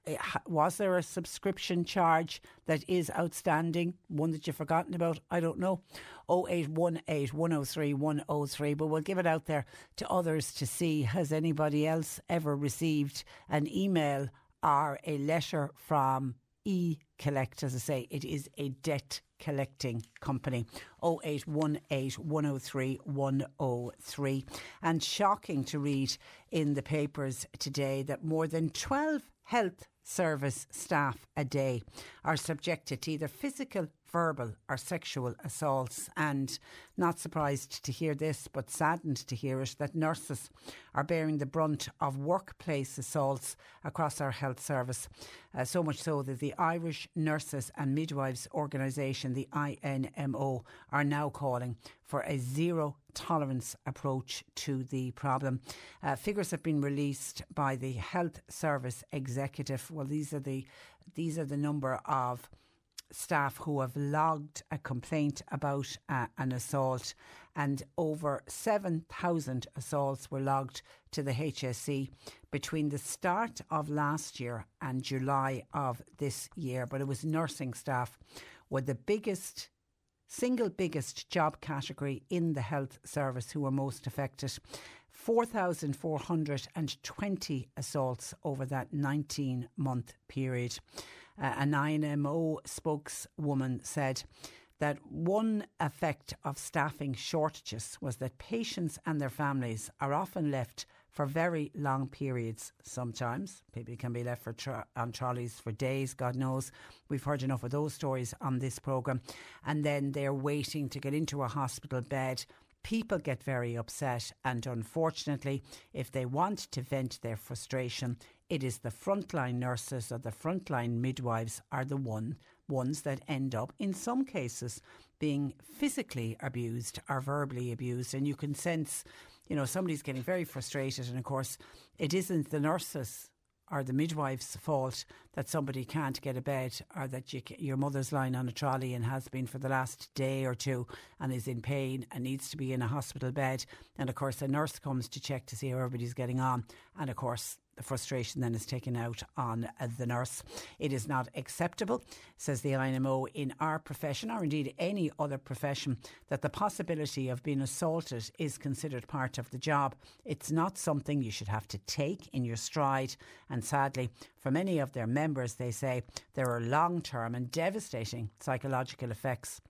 uh, was there a subscription charge that is outstanding? One that you've forgotten about? I don't know. 0818 103 103, but we'll give it out there to others to see. Has anybody else ever received an email? Are a letter from E Collect. As I say, it is a debt collecting company 0818 103 103 and shocking to read in the papers today that more than 12 health service staff a day are subjected to either physical verbal or sexual assaults. And not surprised to hear this, but saddened to hear it, that nurses are bearing the brunt of workplace assaults across our health service. Uh, so much so that the Irish Nurses and Midwives Organisation, the INMO, are now calling for a zero tolerance approach to the problem. Uh, figures have been released by the Health Service Executive. Well, these are the these are the number of staff who have logged a complaint about uh, an assault, and over 7,000 assaults were logged to the HSE between the start of last year and July of this year. But it was nursing staff were the biggest single biggest job category in the health service who were most affected. 4,420 assaults over that 19 month period. Uh, an INMO spokeswoman said that one effect of staffing shortages was that patients and their families are often left for very long periods sometimes. People can be left for on trolleys for days, God knows. We've heard enough of those stories on this programme. And then they're waiting to get into a hospital bed people get very upset, and unfortunately, if they want to vent their frustration, it is the frontline nurses or the frontline midwives are the one ones that end up, in some cases, being physically abused or verbally abused, and you can sense, you know, somebody's getting very frustrated, and of course, it isn't the nurses or the midwife's fault that somebody can't get a bed or that you, your mother's lying on a trolley and has been for the last day or two and is in pain and needs to be in a hospital bed. And of course, a nurse comes to check to see how everybody's getting on. And of course, the frustration then is taken out on uh, the nurse. It is not acceptable, says the INMO, in our profession or indeed any other profession, that the possibility of being assaulted is considered part of the job. It's not something you should have to take in your stride. And sadly, for many of their members, they say there are long term and devastating psychological effects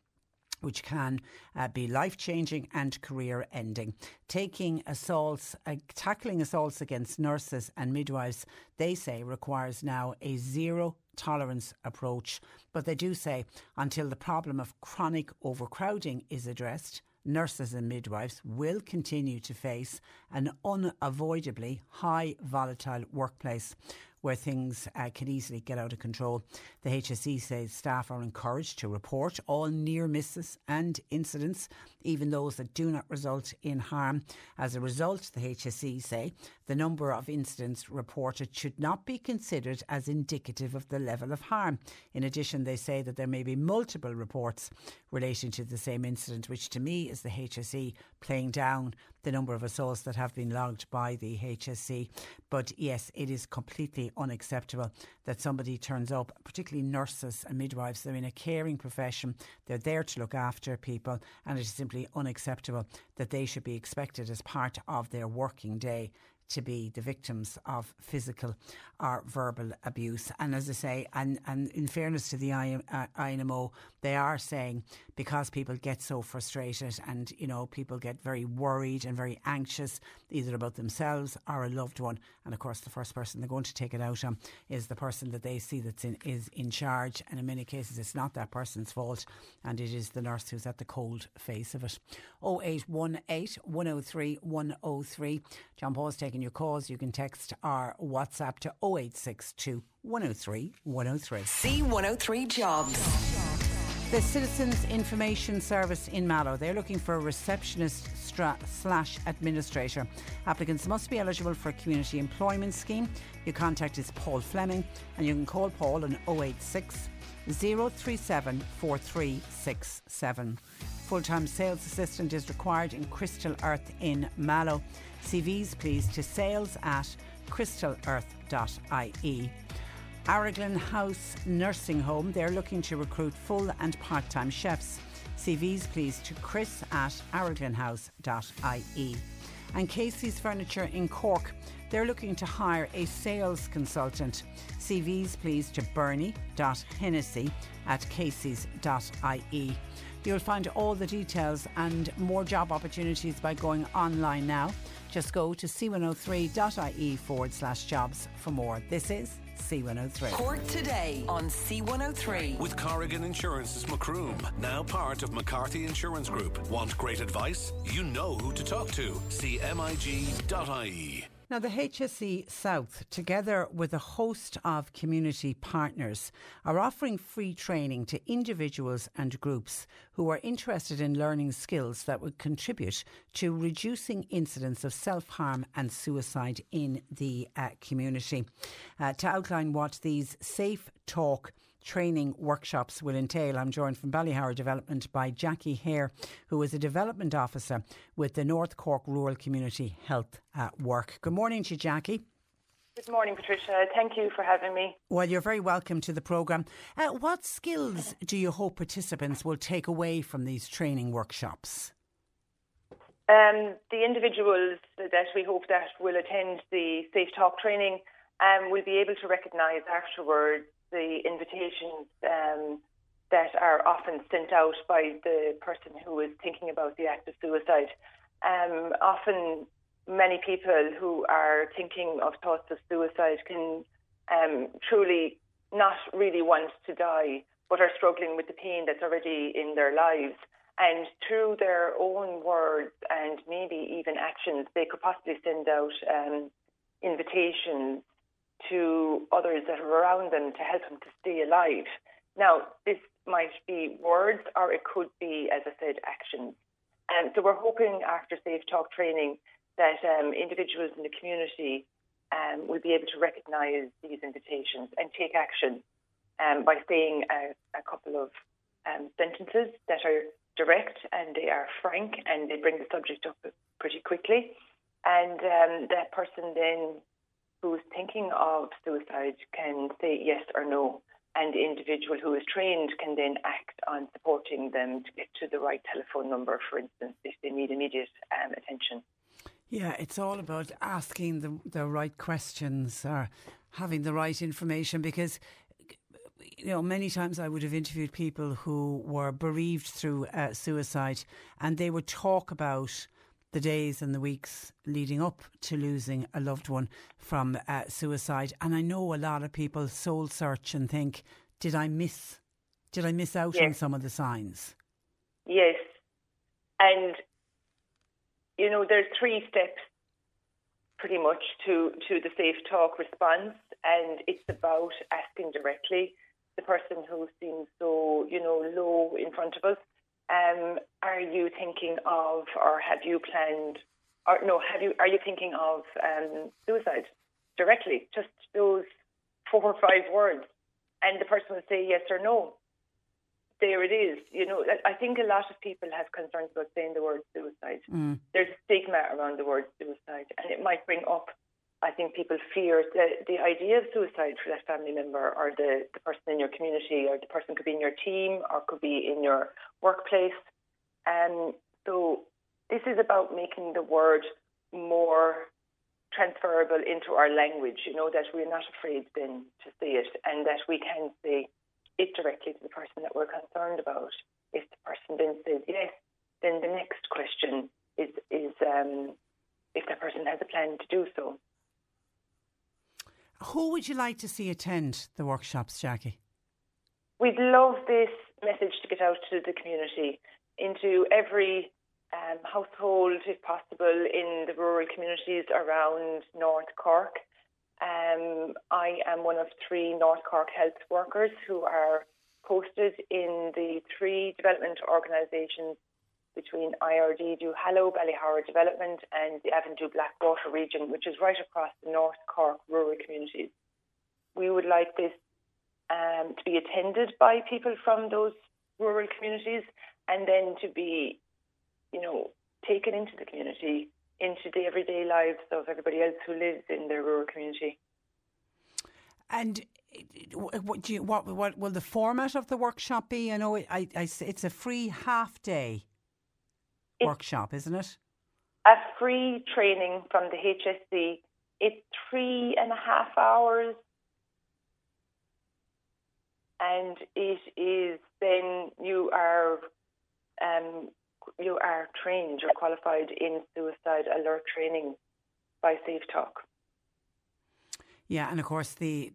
which can uh, be life changing and career ending. Taking assaults, uh, tackling assaults against nurses and midwives, they say, requires now a zero tolerance approach. But they do say until the problem of chronic overcrowding is addressed, nurses and midwives will continue to face an unavoidably high volatile workplace where things uh, can easily get out of control. The HSE says staff are encouraged to report all near misses and incidents, even those that do not result in harm. As a result, the HSE say the number of incidents reported should not be considered as indicative of the level of harm. In addition, they say that there may be multiple reports relating to the same incident, which to me is the HSE playing down the number of assaults that have been logged by the HSE. But yes, it is completely unacceptable that somebody turns up, particularly nurses and midwives. They're in a caring profession, they're there to look after people, and it is simply unacceptable that they should be expected as part of their working day to be the victims of physical or verbal abuse. And as I say, and, and in fairness to the INMO, uh, they are saying because people get so frustrated and, you know, people get very worried and very anxious, either about themselves or a loved one. And of course, the first person they're going to take it out on is the person that they see that's in, is in charge. And in many cases, it's not that person's fault and it is the nurse who's at the cold face of it. 0818 103 103. John Paul's taking your calls. You can text our WhatsApp to 0862 103 103. C103 Jobs. The Citizens Information Service in Mallow. They're looking for a receptionist stra- slash administrator. Applicants must be eligible for a community employment scheme. Your contact is Paul Fleming and you can call Paul on 086 037 4367. Full time sales assistant is required in Crystal Earth in Mallow. CVs please to sales at crystalerth.ie. Araglin House Nursing Home, they're looking to recruit full and part time chefs. CVs please to chris at araglinhouse.ie. And Casey's Furniture in Cork, they're looking to hire a sales consultant. CVs please to bernie.hennessy at caseys.ie. You'll find all the details and more job opportunities by going online now. Just go to c103.ie forward slash jobs for more. This is C103. Cork today on C103. With Corrigan Insurance's Macroom, now part of McCarthy Insurance Group. Want great advice? You know who to talk to. CMIG.ie. Now, the HSE South, together with a host of community partners, are offering free training to individuals and groups who are interested in learning skills that would contribute to reducing incidents of self harm and suicide in the uh, community. Uh, to outline what these Safe Talk training workshops will entail. I'm joined from Ballyhoura Development by Jackie Hare, who is a development officer with the North Cork Rural Community Health at Work. Good morning to you, Jackie. Good morning, Patricia. Thank you for having me. Well, you're very welcome to the programme. Uh, what skills do you hope participants will take away from these training workshops? Um, the individuals that we hope that will attend the Safe Talk training um, will be able to recognise afterwards the invitations um, that are often sent out by the person who is thinking about the act of suicide. Um, often, many people who are thinking of thoughts of suicide can um, truly not really want to die, but are struggling with the pain that's already in their lives. And through their own words and maybe even actions, they could possibly send out um, invitations to others that are around them to help them to stay alive. Now, this might be words or it could be, as I said, actions. And so we're hoping after Safe Talk training that um, individuals in the community um, will be able to recognise these invitations and take action um, by saying a, a couple of um, sentences that are direct and they are frank and they bring the subject up pretty quickly. And um, that person then who is thinking of suicide can say yes or no, and the individual who is trained can then act on supporting them to get to the right telephone number, for instance, if they need immediate um, attention. Yeah, it's all about asking the, the right questions or having the right information because you know, many times I would have interviewed people who were bereaved through uh, suicide, and they would talk about the days and the weeks leading up to losing a loved one from uh, suicide. And I know a lot of people soul search and think, did I miss, did I miss out Yes. on some of the signs? Yes. And, you know, there's three steps pretty much to, to the Safe Talk response. And it's about asking directly the person who seems so, you know, low in front of us, um, are you thinking of, or have you planned, or no, have you, are you thinking of um, suicide directly? Just those four or five words. And the person will say yes or no there it is. You know, I think a lot of people have concerns about saying the word suicide. Mm. There's a stigma around the word suicide, and it might bring up. I think people fear the the idea of suicide for that family member or the, the person in your community or the person could be in your team or could be in your workplace. Um, so this is about making the word more transferable into our language. You know that we're not afraid then to say it, and that we can say it directly to the person that we're concerned about. If the person then says yes, then the next question is is um, if that person has a plan to do so. Who would you like to see attend the workshops, Jackie? We'd love this message to get out to the community, into every um, household, if possible, in the rural communities around North Cork. Um, I am one of three North Cork health workers who are posted in the three development organisations between IRD Do Hallow, Ballyhoura Development, and the Avondhu Blackwater region, which is right across the North Cork rural communities. We would like this um, to be attended by people from those rural communities and then to be, you know, taken into the community, into the everyday lives of everybody else who lives in their rural community. And what, do you, what, what will the format of the workshop be? I know I, I, it's a free half day workshop, isn't it? A free training from the HSE. It's three and a half hours and it is then you are um, you are trained, you're qualified in suicide alert training by Safe Talk. Yeah, and of course the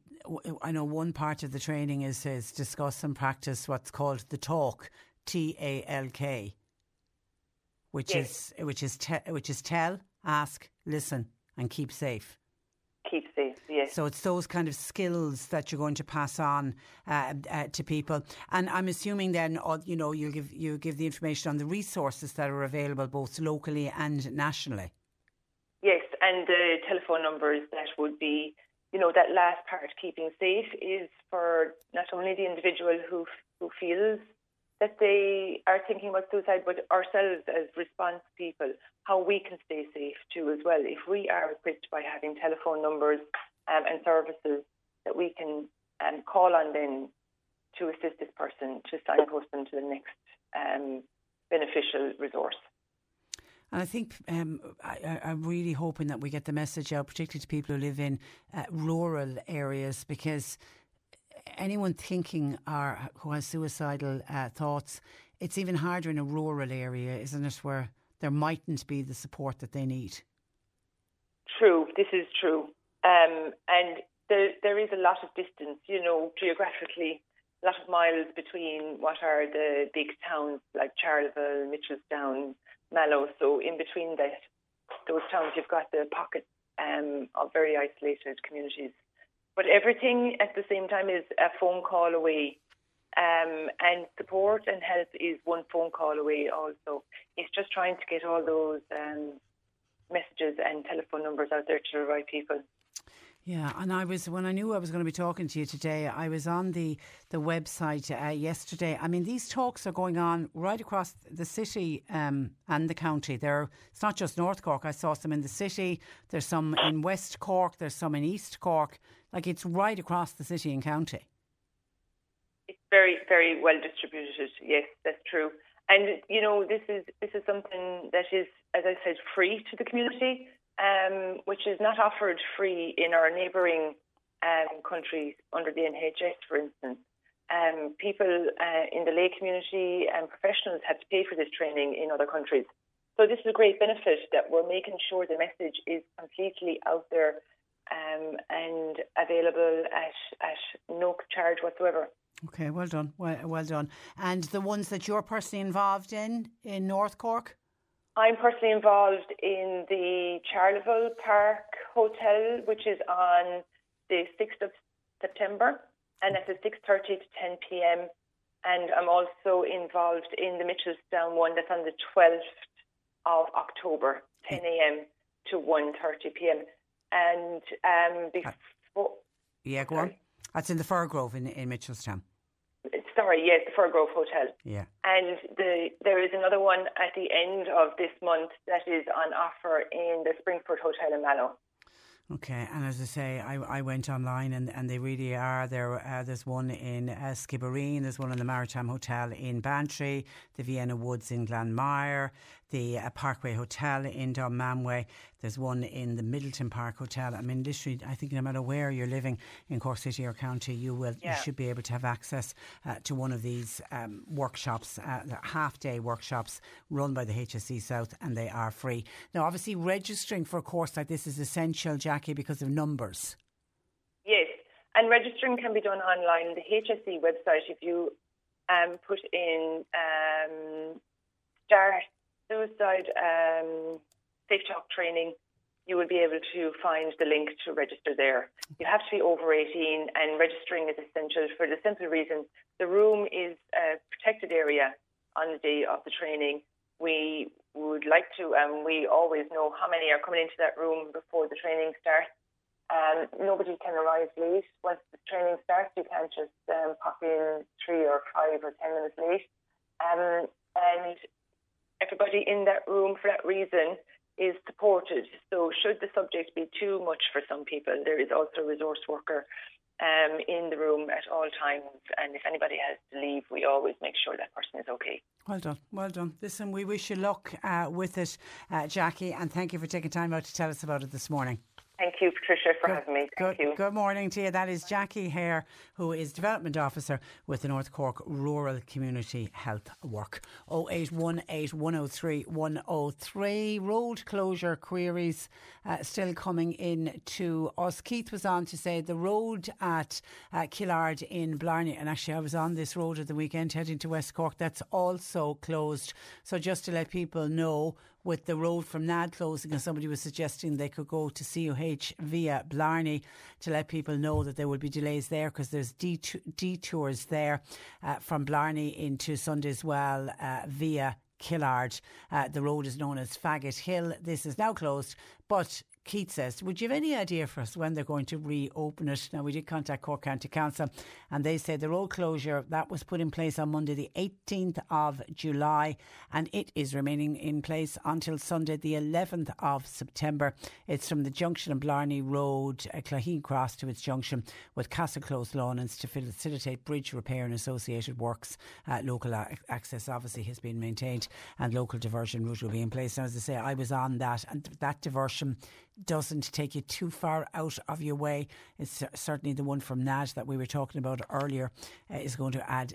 I know one part of the training is is discuss and practice what's called the talk, T A L K, which Yes. is which is te- which is tell, ask, listen, and keep safe. Keep safe, yes. So it's those kind of skills that you're going to pass on uh, uh, to people, and I'm assuming then, uh, you know, you'll give you give the information on the resources that are available both locally and nationally. Yes, and the telephone numbers that would be, you know, that last part, keeping safe, is for not only the individual who who feels that they are thinking about suicide, but ourselves as response people, how we can stay safe too as well. If we are equipped by having telephone numbers um, and services that we can um, call on then to assist this person to signpost them to the next um, beneficial resource. And I think um, I, I'm really hoping that we get the message out, particularly to people who live in uh, rural areas, because anyone thinking or who has suicidal uh, thoughts, it's even harder in a rural area, isn't it, where there mightn't be the support that they need. True, this is true. Um, and there, there is a lot of distance, you know, geographically, a lot of miles between what are the big towns like Charleville, Mitchelstown, Mallow. So in between that, those towns, you've got the pockets um, of very isolated communities. But everything at the same time is a phone call away. Um, and support and help is one phone call away also. It's just trying to get all those um, messages and telephone numbers out there to the right people. Yeah, and I was when I knew I was going to be talking to you today. I was on the the website uh, yesterday. I mean, these talks are going on right across the city um, and the county. There, it's not just North Cork. I saw some in the city. There's some in West Cork. There's some in East Cork. Like it's right across the city and county. It's very, very well distributed. Yes, that's true. And you know, this is this is something that is, as I said, free to the community, um, which is not offered free in our neighbouring um, countries under the NHS, for instance. um, people uh, in the lay community and professionals had to pay for this training in other countries. So this is a great benefit that we're making sure the message is completely out there um, and available at, at no charge whatsoever. Okay, well done, well, well done. And the ones that you're personally involved in in North Cork? I'm personally involved in the Charleville Park Hotel, which is on the 6th of September, and that's at 6.30 to 10 p.m. And I'm also involved in the Mitchelstown one that's on the 12th of October, 10 a.m. to 1.30 p.m. And um, before... Yeah, go on. That's in the Firgrove in, in Mitchelstown. Sorry, yes, the Firgrove Hotel. Yeah. And the, there is another one at the end of this month that is on offer in the Springford Hotel in Mallow. Okay, and as I say, I, I went online and, and they really are. There, uh, there's one in uh, Skibbereen, there's one in the Maritime Hotel in Bantry, the Vienna Woods in Glanmire, the uh, Parkway Hotel in Dunmanway. There's one in the Midleton Park Hotel. I mean, literally, I think no matter where you're living in Cork City or County, you will yeah. you should be able to have access uh, to one of these um, workshops, uh, half day workshops run by the HSE South, and they are free. Now, obviously, registering for a course like this is essential, Jackie, because of numbers. Yes, and registering can be done online. The HSE website, if you um, put in um, start suicide um, safe talk training, you will be able to find the link to register there. You have to be over 18, and registering is essential for the simple reason the room is a protected area on the day of the training. We would like to, and um, we always know how many are coming into that room before the training starts. Um, nobody can arrive late. Once the training starts, you can't just um, pop in three or five or ten minutes late. Um, and everybody in that room for that reason is supported. So, should the subject be too much for some people, there is also a resource worker um, in the room at all times. And if anybody has to leave, we always make sure that person is okay. Well done, well done. Listen, we wish you luck uh, with it, uh, Jackie, and thank you for taking time out to tell us about it this morning. Thank you, Patricia, for good, having me. Thank good, you. Good morning to you. That is Jackie Hare, who is Development Officer with the North Cork Rural Community Health Work. 0818 103 103. Road closure queries uh, still coming in to us. Keith was on to say the road at uh, Killard in Blarney, and actually I was on this road at the weekend heading to West Cork, that's also closed. So just to let people know, with the road from Nad closing, and somebody was suggesting they could go to CUH via Blarney to let people know that there will be delays there because there's detours there uh, from Blarney into Sunday's-Well uh, via Killard. Uh, the road is known as Faggot Hill. This is now closed, but Keith says, Would you have any idea for us when they're going to reopen it? Now, we did contact Cork County Council and they said the road closure that was put in place on Monday, the 18th of July, and it is remaining in place until Sunday, the 11th of September. It's from the junction of Blarney Road, uh, Clogheen Cross to its junction with Castle Close Lawnings to facilitate bridge repair and associated works. Uh, local access obviously has been maintained and local diversion route will be in place. Now, as I say, I was on that, and that diversion doesn't take you too far out of your way. It's certainly the one from Nad that we were talking about earlier uh, is going to add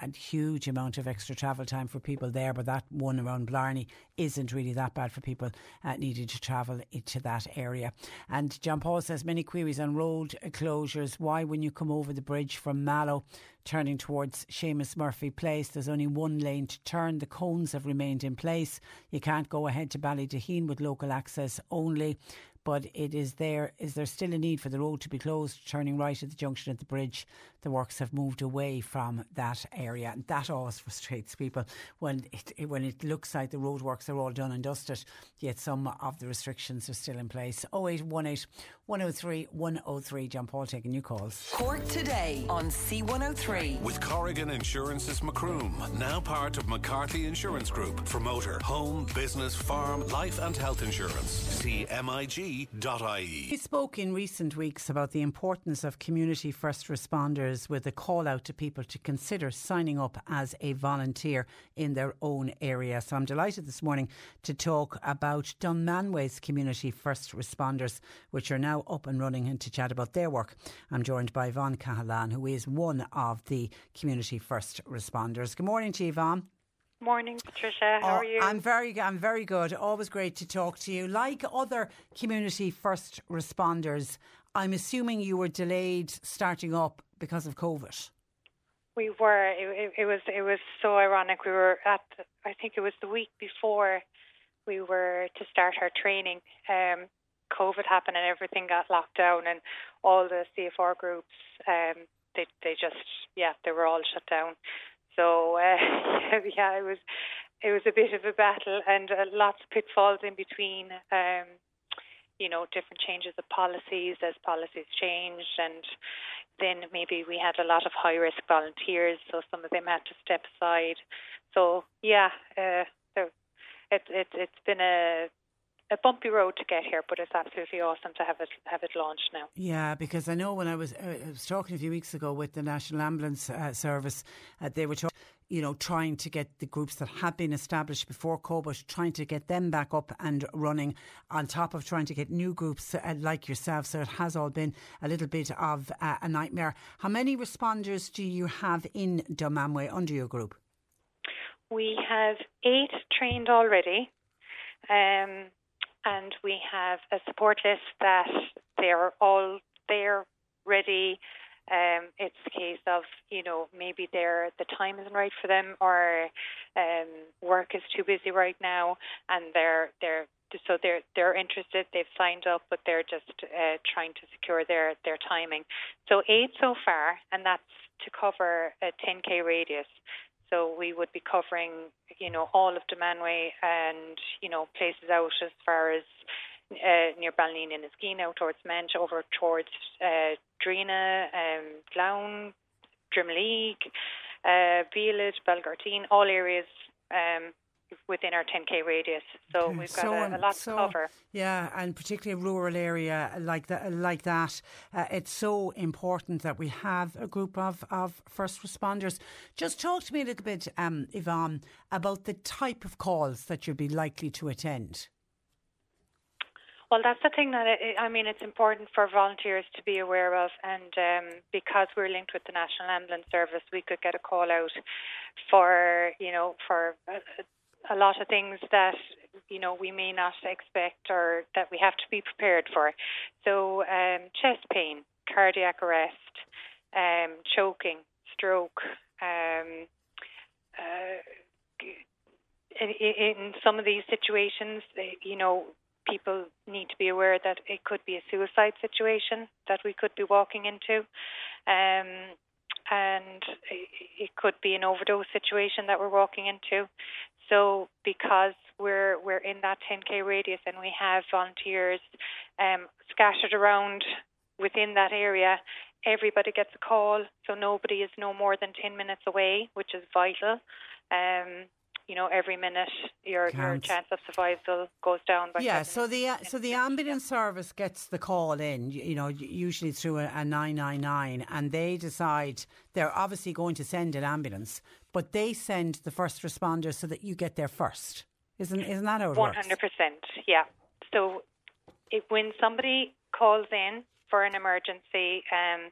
a huge amount of extra travel time for people there. But that one around Blarney isn't really that bad for people uh, needing to travel into that area. And John Paul says many queries on road closures. Why, when you come over the bridge from Mallow, turning towards Seamus Murphy Place. There's only one lane to turn. The cones have remained in place. You can't go ahead to Ballydaheen with local access only but it is there. Is there still a need for the road to be closed, turning right at the junction at the bridge? The works have moved away from that area, and that always frustrates people when it when it looks like the roadworks are all done and dusted, yet some of the restrictions are still in place. 0818 103 103. John Paul taking your calls. Cork today on C103 with Corrigan Insurance's Macroom, now part of McCarthy Insurance Group for motor, home, business, farm, life, and health insurance. CMIG mige.ie. We spoke in recent weeks about the importance of community first responders with a call out to people to consider signing up as a volunteer in their own area. So I'm delighted this morning to talk about Dunmanway's community first responders, which are now up and running, and to chat about their work. I'm joined by Yvonne Cahalan, who is one of the community first responders. Good morning to you, Yvonne. Morning, Patricia. How Oh, are you? I'm very, I'm very good. Always great to talk to you. Like other community first responders, I'm assuming you were delayed starting up because of COVID. we were. It, it, it was. It was so ironic. We were at. I think it was the week before we were to start our training. Um, COVID happened and everything got locked down, and all the CFR groups. Um, they they just yeah they were all shut down. So uh, yeah, it was it was a bit of a battle and uh, lots of pitfalls in between. Um, you know, different changes of policies as policies changed, and then maybe we had a lot of high risk volunteers, so some of them had to step aside. So yeah, uh, so it, it it's been a a bumpy road to get here, but it's absolutely awesome to have it have it launched now. Yeah, because I know when I was uh, I was talking a few weeks ago with the National Ambulance uh, Service, uh, they were talking, you know, trying to get the groups that had been established before COVID, trying to get them back up and running, on top of trying to get new groups uh, like yourself. So it has all been a little bit of uh, a nightmare. How many responders do you have in Dunmanway under your group? We have eight trained already. Um, and we have a support list that they're all there, ready. Um, it's a case of you know maybe the time isn't right for them or um, work is too busy right now, and they're they're so they're they're interested. They've signed up, but they're just uh, trying to secure their their timing. So eight so far, and that's to cover a 10k radius. So we would be covering, you know, all of Dunmanway and, you know, places out as far as uh, near Ballineen and out towards Manch, over towards uh, Drinagh, um, Glown, Drimoleague, uh, Village, Belgartine, all areas um, within our 10k radius. So we've got so, a, a lot so- to cover. Yeah, and particularly a rural area like that. Like that, uh, it's so important that we have a group of, of first responders. Just talk to me a little bit, um, Yvonne, about the type of calls that you'd be likely to attend. Well, that's the thing that I I mean, it's important for volunteers to be aware of, and um, because we're linked with the National Ambulance Service, we could get a call out for you know for a, a lot of things that you know we may not expect or that we have to be prepared for. So, um, chest pain, cardiac arrest, um, choking, stroke. Um, uh, in, some of these situations, eh, you know, people need to be aware that it could be a suicide situation that we could be walking into. Um, and it could be an overdose situation that we're walking into. So because we're we're in that 10k radius and we have volunteers um, scattered around within that area, everybody gets a call. So nobody is no more than 10 minutes away, which is vital. Um, you know, every minute your your chance of survival goes down by Yeah, so the uh, so the ambulance service gets the call in, you, know, usually through a, a 999 and they decide they're obviously going to send an ambulance, but they send the first responders so that you get there first. Isn't isn't that how it hundred percent, yeah. So, if, when somebody calls in for an emergency, um,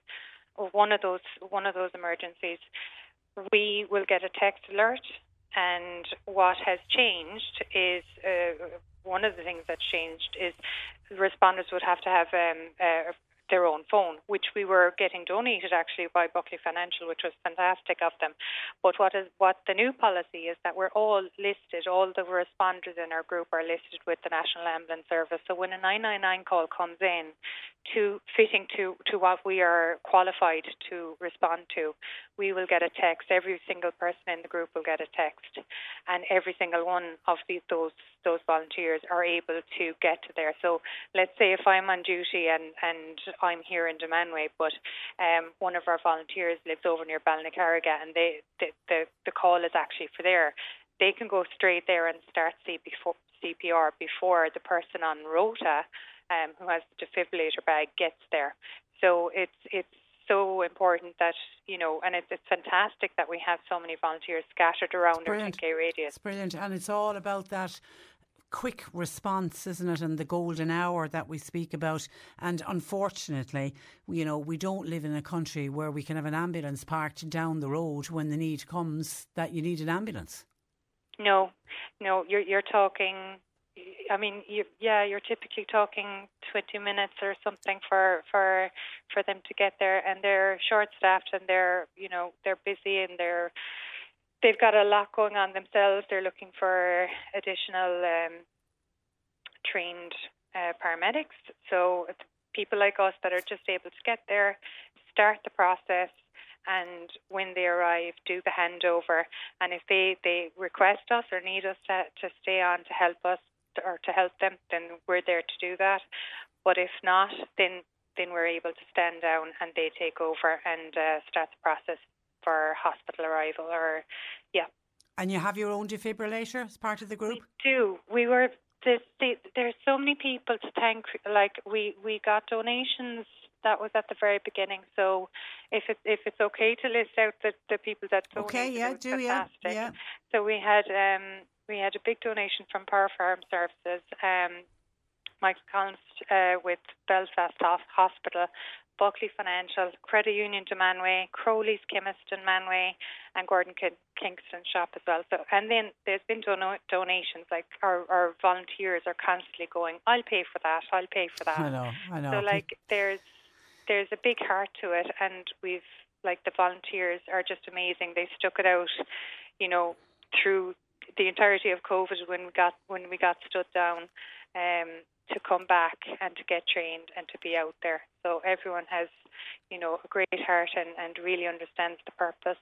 or one of those one of those emergencies, we will get a text alert. And what has changed is uh, one of the things that's changed is responders would have to have um, uh, their own phone, which we were getting donated actually by Buckley Financial, which was fantastic of them. But what is what the new policy is that we're all listed, all the responders in our group are listed with the National Ambulance Service. So when a 999 call comes in, to fitting to to what we are qualified to respond to, we will get a text. Every single person in the group will get a text, and every single one of the, those those volunteers are able to get to there. So let's say if I'm on duty and and I'm here in Dunmanway, but um, one of our volunteers lives over near Ballynacarriga, and they the, the the call is actually for there. They can go straight there and start CPR before the person on rota um, who has the defibrillator bag gets there. So it's it's so important that you know, and it's, it's fantastic that we have so many volunteers scattered around our 10k radius. It's brilliant, and it's all about that quick response, isn't it? And the golden hour that we speak about. And unfortunately, you know, we don't live in a country where we can have an ambulance parked down the road when the need comes that you need an ambulance. No, no, you're you're talking. I mean, you, yeah, you're typically talking 20 minutes or something for for for them to get there, and they're short staffed and they're you know they're busy and they're they've got a lot going on themselves. They're looking for additional um, trained uh, paramedics. So people like us that are just able to get there, start the process, and when they arrive, do the handover. And if they, they request us or need us to, to stay on to help us or to help them, then we're there to do that. But if not, then then we're able to stand down and they take over and uh, start the process for hospital arrival or yeah. And you have your own defibrillator as part of the group? We do. We were there's, there's so many people to thank. Like we we got donations. That was at the very beginning. So if it, if it's okay to list out the, the people that donated, okay, yeah, do fantastic. yeah, yeah. So we had um we had a big donation from Power Farm Services. Um, Michael Collins uh, with Belfast Hospital Buckley Financial, Credit Union Dunmanway, Crowley's Chemist in Manway, and Gordon Kingston shop as well. So, and then there's been dono- donations. Like our, our volunteers are constantly going, "I'll pay for that. I'll pay for that." I know. I know. So like there's there's a big heart to it, and we've like the volunteers are just amazing. They stuck it out, you know, through the entirety of COVID when we got when we got stood down. Um, to come back and to get trained and to be out there. So everyone has, you know, a great heart and, and really understands the purpose.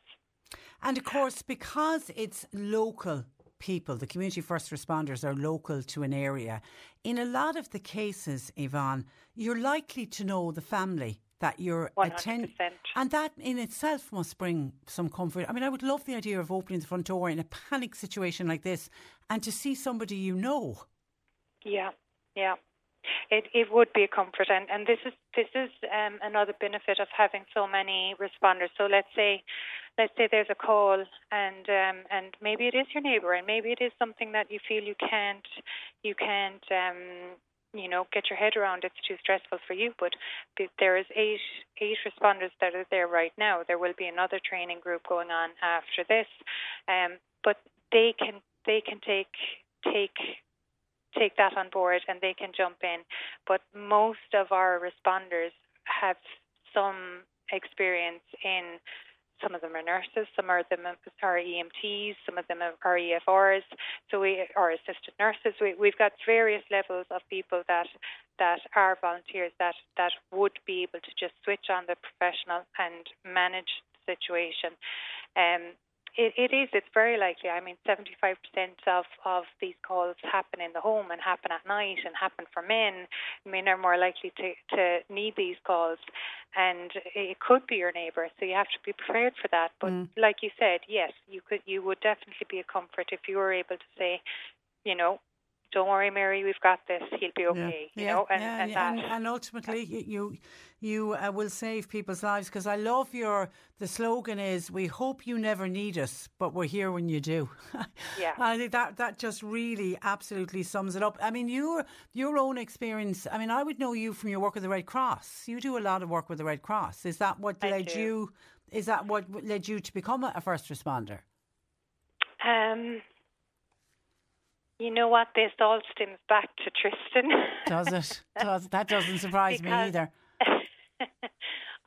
And of course, because it's local people, the community first responders are local to an area, in a lot of the cases, Yvonne, you're likely to know the family that you're attending. And that in itself must bring some comfort. I mean, I would love the idea of opening the front door in a panic situation like this and to see somebody you know. Yeah, yeah. It it would be a comfort, and, and this is this is um, another benefit of having so many responders. So let's say, let's say there's a call, and um, and maybe it is your neighbour, and maybe it is something that you feel you can't you can't um, you know get your head around. It's too stressful for you. But there is eight eight responders that are there right now. There will be another training group going on after this, um, but they can they can take take take that on board and they can jump in. But most of our responders have some experience in some of them are nurses, some of them are EMTs, some of them are EFRs, so we are assistant nurses. We, we've got various levels of people that that are volunteers that that would be able to just switch on the professional and manage the situation. Um, it, it is. It's very likely. I mean, 75% of, of these calls happen in the home and happen at night and happen for men. Men are more likely to, to need these calls, and it could be your neighbour. So you have to be prepared for that. But mm. like you said, yes, you could. You would definitely be a comfort if you were able to say, you know, don't worry, Mary, we've got this. He'll be okay. Yeah, you know, and, yeah, and, and, and, ultimately, you you uh, will save people's lives because I love your. The slogan is, "We hope you never need us, but we're here when you do." yeah, I think that that just really absolutely sums it up. I mean, your your own experience. I mean, I would know you from your work with the Red Cross. You do a lot of work with the Red Cross. Is that what I led do. you? Is that what led you to become a, a first responder? Um you know what? This all stems back to Tristan. Does it? Does that doesn't surprise me either.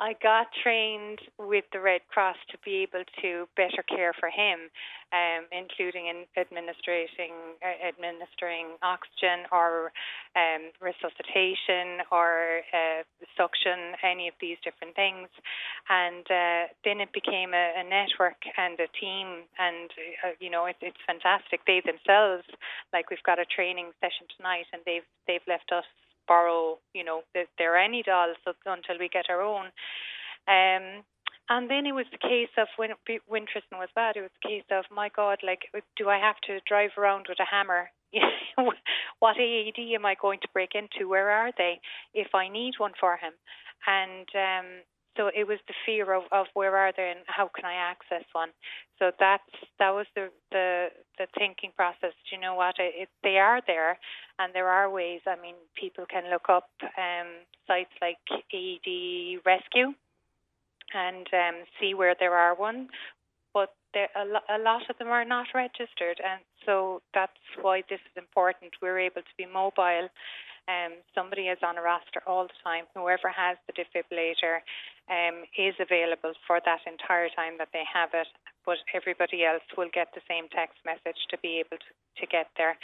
I got trained with the Red Cross to be able to better care for him, um, including in administrating uh, administering oxygen or um, resuscitation or uh, suction, any of these different things. And uh, then it became a, a, network and a team, and uh, you know it, it's fantastic. They themselves, like we've got a training session tonight, and they've they've left us borrow, you know, their Annie dolls until we get our own. Um, and then it was the case of when when Tristan was bad, it was the case of my God, like, do I have to drive around with a hammer what AED am I going to break into? Where are they? If I need one for him, and um, so it was the fear of, of where are they and how can I access one. So that's that was the the, the thinking process. Do you know what? It, it, they are there, and there are ways. I mean, people can look up um, sites like AED Rescue and um, see where there are one. But there, a, lo- a lot of them are not registered, and so that's why this is important. We're able to be mobile um, somebody is on a roster all the time. Whoever has the defibrillator um, is available for that entire time that they have it, but everybody else will get the same text message to be able to, to get there.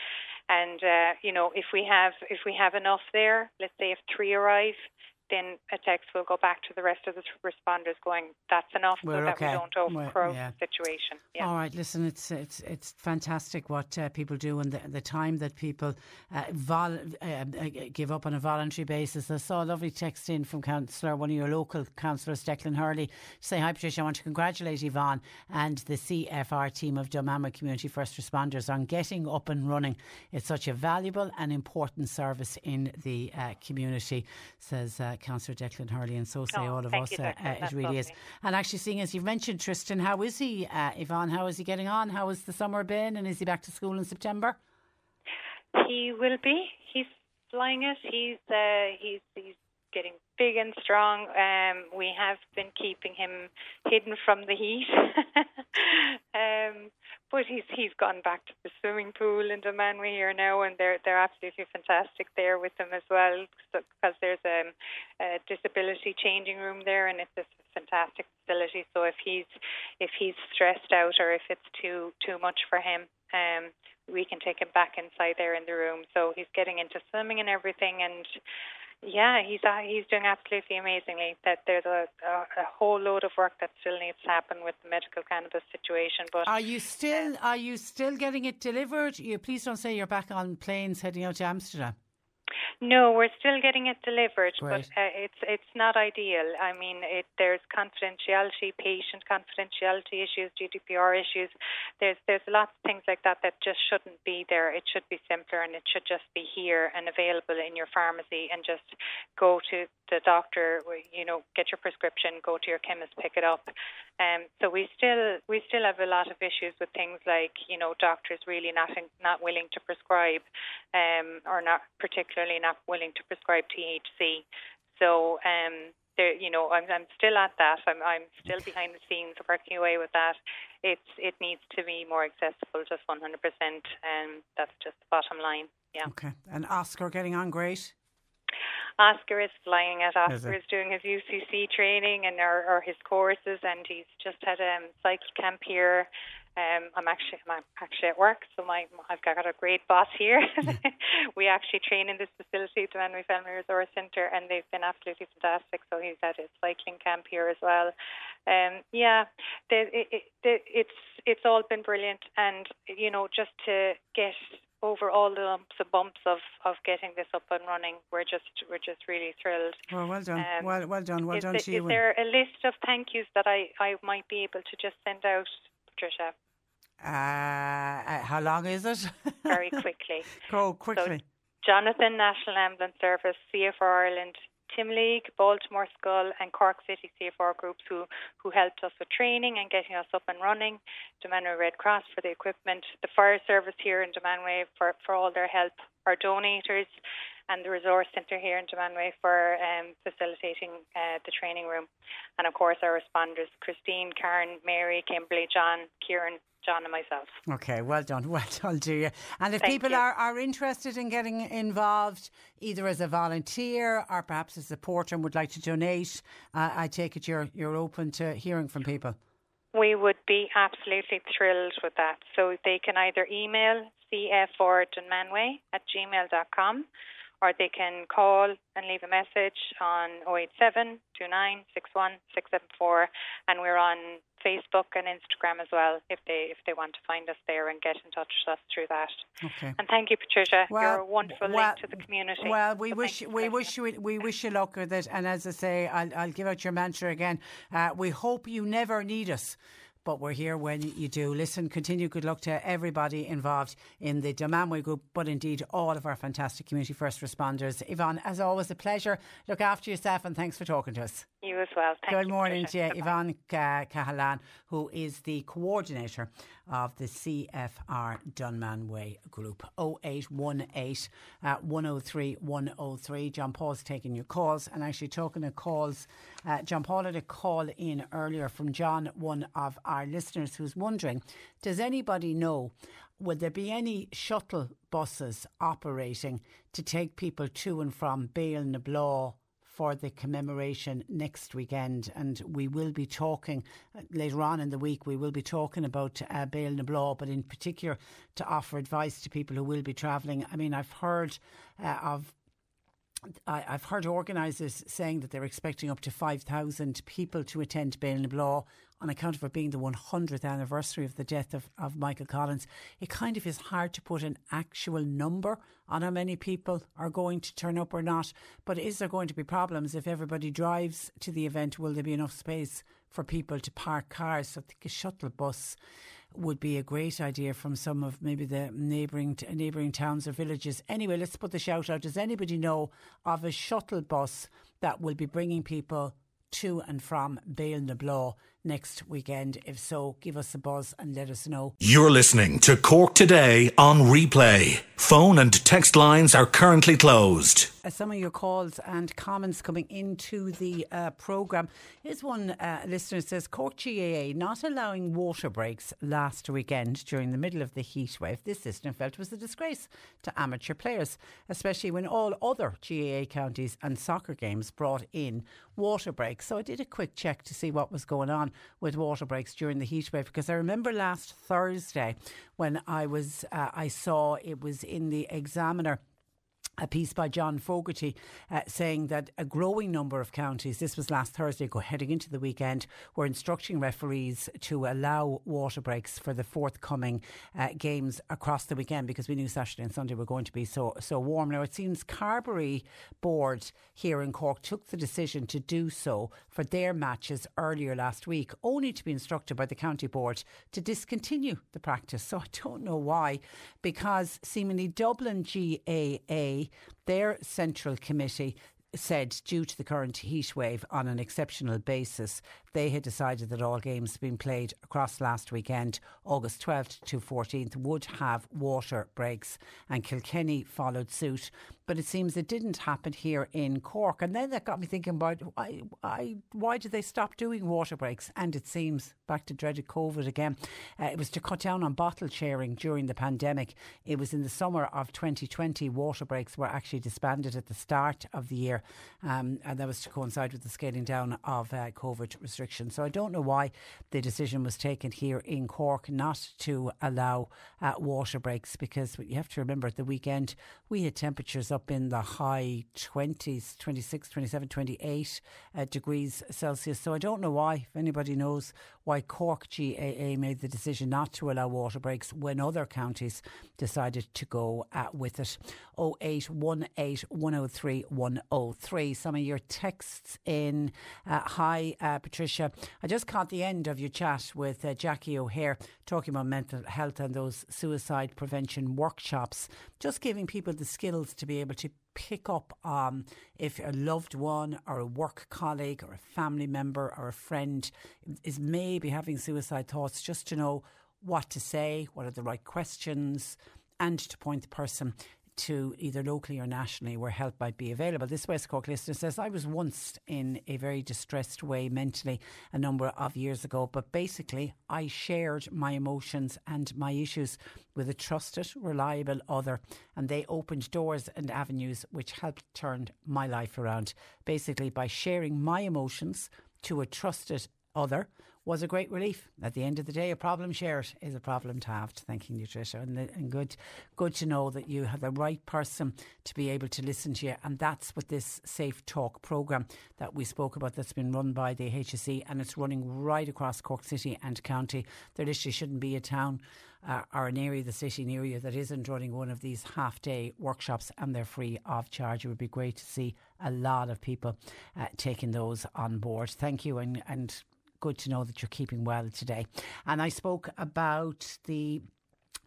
And uh, you know, if we have if we have enough there, let's say if three arrive, then a text will go back to the rest of the responders going, that's enough We're so that okay. we don't overcrowd yeah. the situation. Yeah. All right, listen, it's it's it's fantastic what uh, people do and the, the time that people uh, vol- uh, uh, give up on a voluntary basis. I saw a lovely text in from Councillor, one of your local councillors, Declan Hurley, say, Hi Patricia, I want to congratulate Yvonne and the CFR team of Dunmanway Community First Responders on getting up and running. It's such a valuable and important service in the uh, community, says uh, Councillor Declan Hurley, and so say Oh, all of us. you, uh, it really is. And actually, seeing as you've mentioned Tristan, how is he, uh, Yvonne? How is he getting on? How has the summer been? And is he back to school in September? He will be. He's flying it. He's uh, he's he's getting big and strong. Um, we have been keeping him hidden from the heat. um, but he's he's gone back to the swimming pool in Dunmanway here now, and they're they're absolutely fantastic there with him as well, because there's um, a disability changing room there, and it's a fantastic facility. So if he's if he's stressed out or if it's too too much for him, um, we can take him back inside there in the room. So he's getting into swimming and everything, and yeah, he's uh, he's doing absolutely amazingly. That there's a, a a whole load of work that still needs to happen with the medical cannabis situation. But Are you still are you still getting it delivered? You please don't say you're back on planes heading out to Amsterdam. No, we're still getting it delivered, Great. but uh, it's it's not ideal. I mean, it, there's confidentiality, patient confidentiality issues, GDPR issues. There's there's lots of things like that that just shouldn't be there. It should be simpler, and it should just be here and available in your pharmacy, and just go to the doctor. You know, get your prescription, go to your chemist, pick it up. Um, so we still we still have a lot of issues with things like you know doctors really not not willing to prescribe, um, or not particularly not willing to prescribe THC. So um, there, you know, I'm I'm still at that. I'm I'm still behind the scenes working away with that. It's it needs to be more accessible, just 100%, and that's just the bottom line. Yeah. Okay. And Oscar getting on great. Oscar is flying it. Is Oscar is doing his UCC training and or, or his courses, and he's just had a um, cycle camp here. Um, I'm actually I'm actually at work, so my I've got a great boss here. we actually train in this facility, the Manly Family Resource Centre, and they've been absolutely fantastic. So he's at his cycling camp here as well. Um, yeah, the, it, it, it's it's all been brilliant, and you know just to get over all the lumps and bumps of, of getting this up and running. We're just we're just really thrilled. Well, well done. Um, well, well done. Well is done the- to you. Is there a list of thank yous that I, I might be able to just send out, Patricia, uh, uh, how long is it? very quickly? Go quickly. Jonathan National Ambulance Service, CFR Ireland, Timoleague, Baltimore Schull, and Cork City CFR groups who, who helped us with training and getting us up and running. Dunmanway Red Cross for the equipment, the fire service here in Dunmanway for, for all their help, our donators, and the resource centre here in Dunmanway for um, facilitating uh, the training room. And of course, our responders Christine, Karen, Mary, Kimberly, John, Kieran, John, and myself. Okay, well done, well done to you. And if Thank people you. are, are interested in getting involved, either as a volunteer or perhaps as a supporter and would like to donate, uh, I take it you're you're open to hearing from people. We would be absolutely thrilled with that. So they can either email cfordonmanway at gmail.com or they can call and leave a message on 087 2961 674 and we're on Facebook and Instagram as well if they if they want to find us there and get in touch with us through that. Okay. And thank you Patricia. Well, You're a wonderful well- link to the community. Well, we So wish thank you we wish you we wish you luck with it. And as I say, I'll, I'll give out your mantra again. Uh, we hope you never need us. But we're here when you do. Listen, continue good luck to everybody involved in the Dunmanway group, but indeed all of our fantastic community first responders. Yvonne, as always, a pleasure. Look after yourself and thanks for talking to us. You as well. Thank Good you, morning Patricia. to you, Yvonne Ca- Cahalan, who is the coordinator of the CFR Dunmanway Group. 0818 uh, 103 103. John Paul's taking your calls and actually talking of calls. Uh, John Paul had a call in earlier from John, one of our listeners, who's wondering Does anybody know? Would there be any shuttle buses operating to take people to and from Béal na Bláth for the commemoration next weekend. And we will be talking uh, later on in the week, we will be talking about uh, Béal na Bláth, but in particular to offer advice to people who will be travelling. I mean, I've heard uh, of I, I've heard organisers saying that they're expecting up to 5,000 people to attend Bale Nablaw on account of it being the 100th anniversary of the death of, of Michael Collins. It kind of is hard to put an actual number on how many people are going to turn up or not. But is there going to be problems if everybody drives to the event? Will there be enough space for people to park cars? So I think a shuttle bus would be a great idea from some of maybe the neighbouring neighbouring towns or villages. Anyway, let's put the shout out. Does anybody know of a shuttle bus that will be bringing people to and from Béal na Bláth next weekend? If so, give us a buzz and let us know. You're listening to Cork Today on replay. Phone and text lines are currently closed. Uh, some of your calls and comments coming into the uh, programme. Here's one uh, listener says Cork GAA not allowing water breaks last weekend during the middle of the heat wave. This listener felt was a disgrace to amateur players, especially when all other GAA counties and soccer games brought in water breaks. So I did a quick check to see what was going on with water breaks during the heat wave because I remember last Thursday when I was uh, I saw it was in the Examiner a piece by John Fogarty uh, saying that a growing number of counties, this was last Thursday, go heading into the weekend, were instructing referees to allow water breaks for the forthcoming uh, games across the weekend because we knew Saturday and Sunday were going to be so so warm. Now it seems Carbery board here in Cork took the decision to do so for their matches earlier last week, only to be instructed by the county board to discontinue the practice. So I don't know why, because seemingly Dublin GAA their central committee said due to the current heat wave on an exceptional basis they had decided that all games being played across last weekend August 12th to 14th would have water breaks and Kilkenny followed suit. But it seems it didn't happen here in Cork. And then that got me thinking about why, why, why did they stop doing water breaks? And it seems back to dreaded COVID again. Uh, it was to cut down on bottle sharing during the pandemic. It was in the summer of 2020 water breaks were actually disbanded at the start of the year um, and that was to coincide with the scaling down of uh, COVID restrictions so I don't know why the decision was taken here in Cork not to allow uh, water breaks because you have to remember at the weekend we had temperatures up in the high 20s 26 27 28 uh, degrees Celsius. So I don't know why if anybody knows why Cork GAA made the decision not to allow water breaks when other counties decided to go uh, with it. 0818 103 103 some of your texts in uh, hi uh, Patricia I just caught the end of your chat with uh, Jackie O'Hare talking about mental health and those suicide prevention workshops. Just giving people the skills to be able to pick up um, if a loved one or a work colleague or a family member or a friend is maybe having suicide thoughts, just to know what to say, what are the right questions, and to point the person to either locally or nationally where help might be available. This West Cork listener says, I was once in a very distressed way mentally a number of years ago, but basically I shared my emotions and my issues with a trusted, reliable other, and they opened doors and avenues which helped turn my life around. Basically, by sharing my emotions to a trusted other was a great relief. At the end of the day, a problem shared is a problem to have. Thanking you, Tricia, and, and good, good to know that you have the right person to be able to listen to you, and that's what this Safe Talk program that we spoke about that's been run by the HSE, and it's running right across Cork City and County. There literally shouldn't be a town. Uh, or an area the city near you that isn't running one of these half day workshops and they're free of charge. It would be great to see a lot of people uh, taking those on board. Thank you and, and good to know that you're keeping well today. And I spoke about the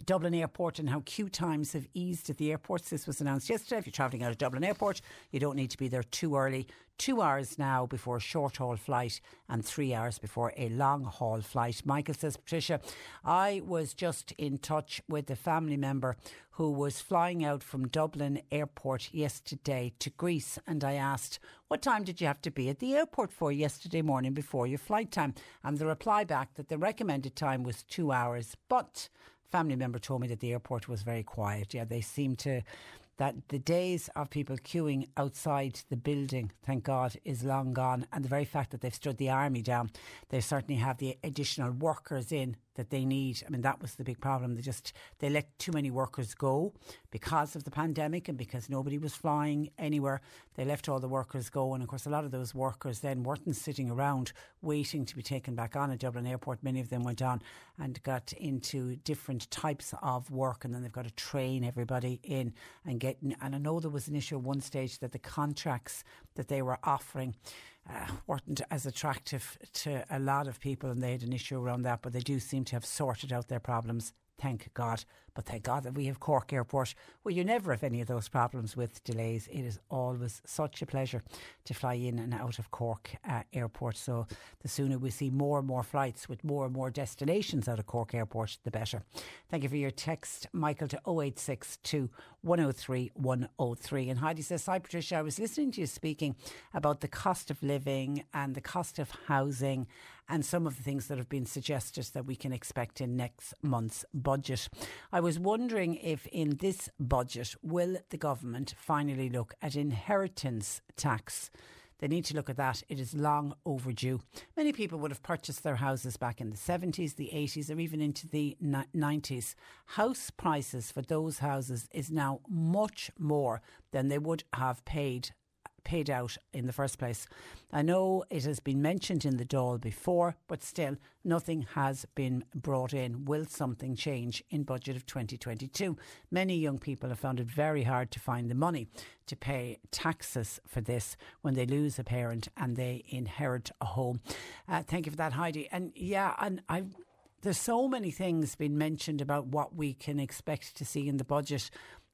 Dublin Airport and how queue times have eased at the airports. This was announced yesterday. If you're travelling out of Dublin Airport, you don't need to be there too early. Two hours now before a short haul flight and three hours before a long haul flight. Michael says, Patricia, I was just in touch with a family member who was flying out from Dublin Airport yesterday to Greece. And I asked, What time did you have to be at the airport for yesterday morning before your flight time? And the reply back that the recommended time was two hours. But family member told me that the airport was very quiet. Yeah, they seem to that the days of people queuing outside the building, thank God, is long gone. And the very fact that they've stood the army down, they certainly have the additional workers in that they need. I mean, that was the big problem. They just they let too many workers go because of the pandemic and because nobody was flying anywhere. They left all the workers go, and of course, a lot of those workers then weren't sitting around waiting to be taken back on at Dublin Airport. Many of them went on and got into different types of work, and then they've got to train everybody in and get. And I know there was an issue at one stage that the contracts that they were offering uh, weren't as attractive to a lot of people, and they had an issue around that. But they do seem to have sorted out their problems. Thank God. But thank God that we have Cork Airport, where you never have any of those problems with delays. It is always such a pleasure to fly in and out of Cork uh, Airport. So the sooner we see more and more flights with more and more destinations out of Cork Airport, the better. Thank you for your text, Michael, to 0862 103 103. And Heidi says, Hi, Patricia. I was listening to you speaking about the cost of living and the cost of housing and some of the things that have been suggested that we can expect in next month's budget. I was wondering if in this budget will the government finally look at inheritance tax. They need to look at that. It is long overdue. Many people would have purchased their houses back in the 70s, the 80s, or even into the 90s. House prices for those houses is now much more than they would have paid paid out in the first place. I know it has been mentioned in the Dáil before, but still nothing has been brought in. Will something change in budget of 2022? Many young people have found it very hard to find the money to pay taxes for this when they lose a parent and they inherit a home. Uh, thank you for that, Heidi. And yeah, and I there's so many things being mentioned about what we can expect to see in the budget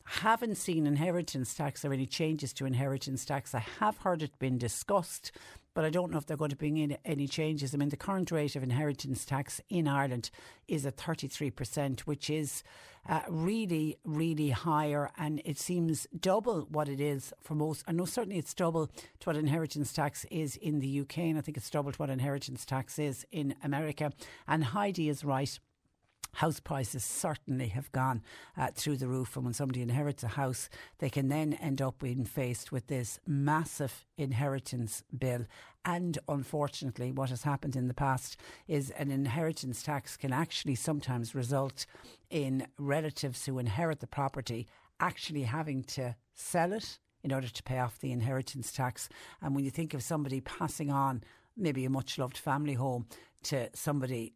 haven't seen inheritance tax or any changes to inheritance tax. I have heard it been discussed, but I don't know if they're going to bring in any changes. I mean, the current rate of inheritance tax in Ireland is at 33%, which is uh, really, really higher. And it seems double what it is for most. I know certainly it's double to what inheritance tax is in the UK. And I think it's double to what inheritance tax is in America. And Heidi is right house prices certainly have gone uh, through the roof. And when somebody inherits a house, they can then end up being faced with this massive inheritance bill. And unfortunately, what has happened in the past is an inheritance tax can actually sometimes result in relatives who inherit the property actually having to sell it in order to pay off the inheritance tax. And when you think of somebody passing on maybe a much loved family home to somebody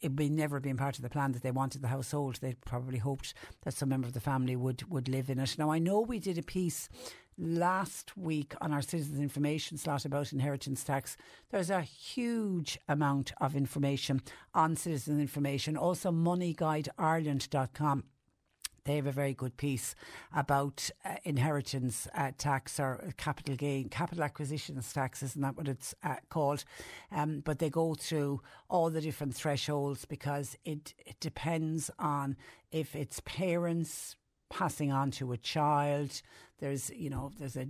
it may never been part of the plan that they wanted the household. They probably hoped that some member of the family would would live in it. Now I know we did a piece last week on our citizens information slot about inheritance tax. There's a huge amount of information on citizen information. Also moneyguideireland.com they have a very good piece about uh, inheritance uh, tax or capital gain, capital acquisitions tax, isn't that what it's uh, called? Um, but they go through all the different thresholds because it, it depends on if it's parents passing on to a child. There's, you know, there's a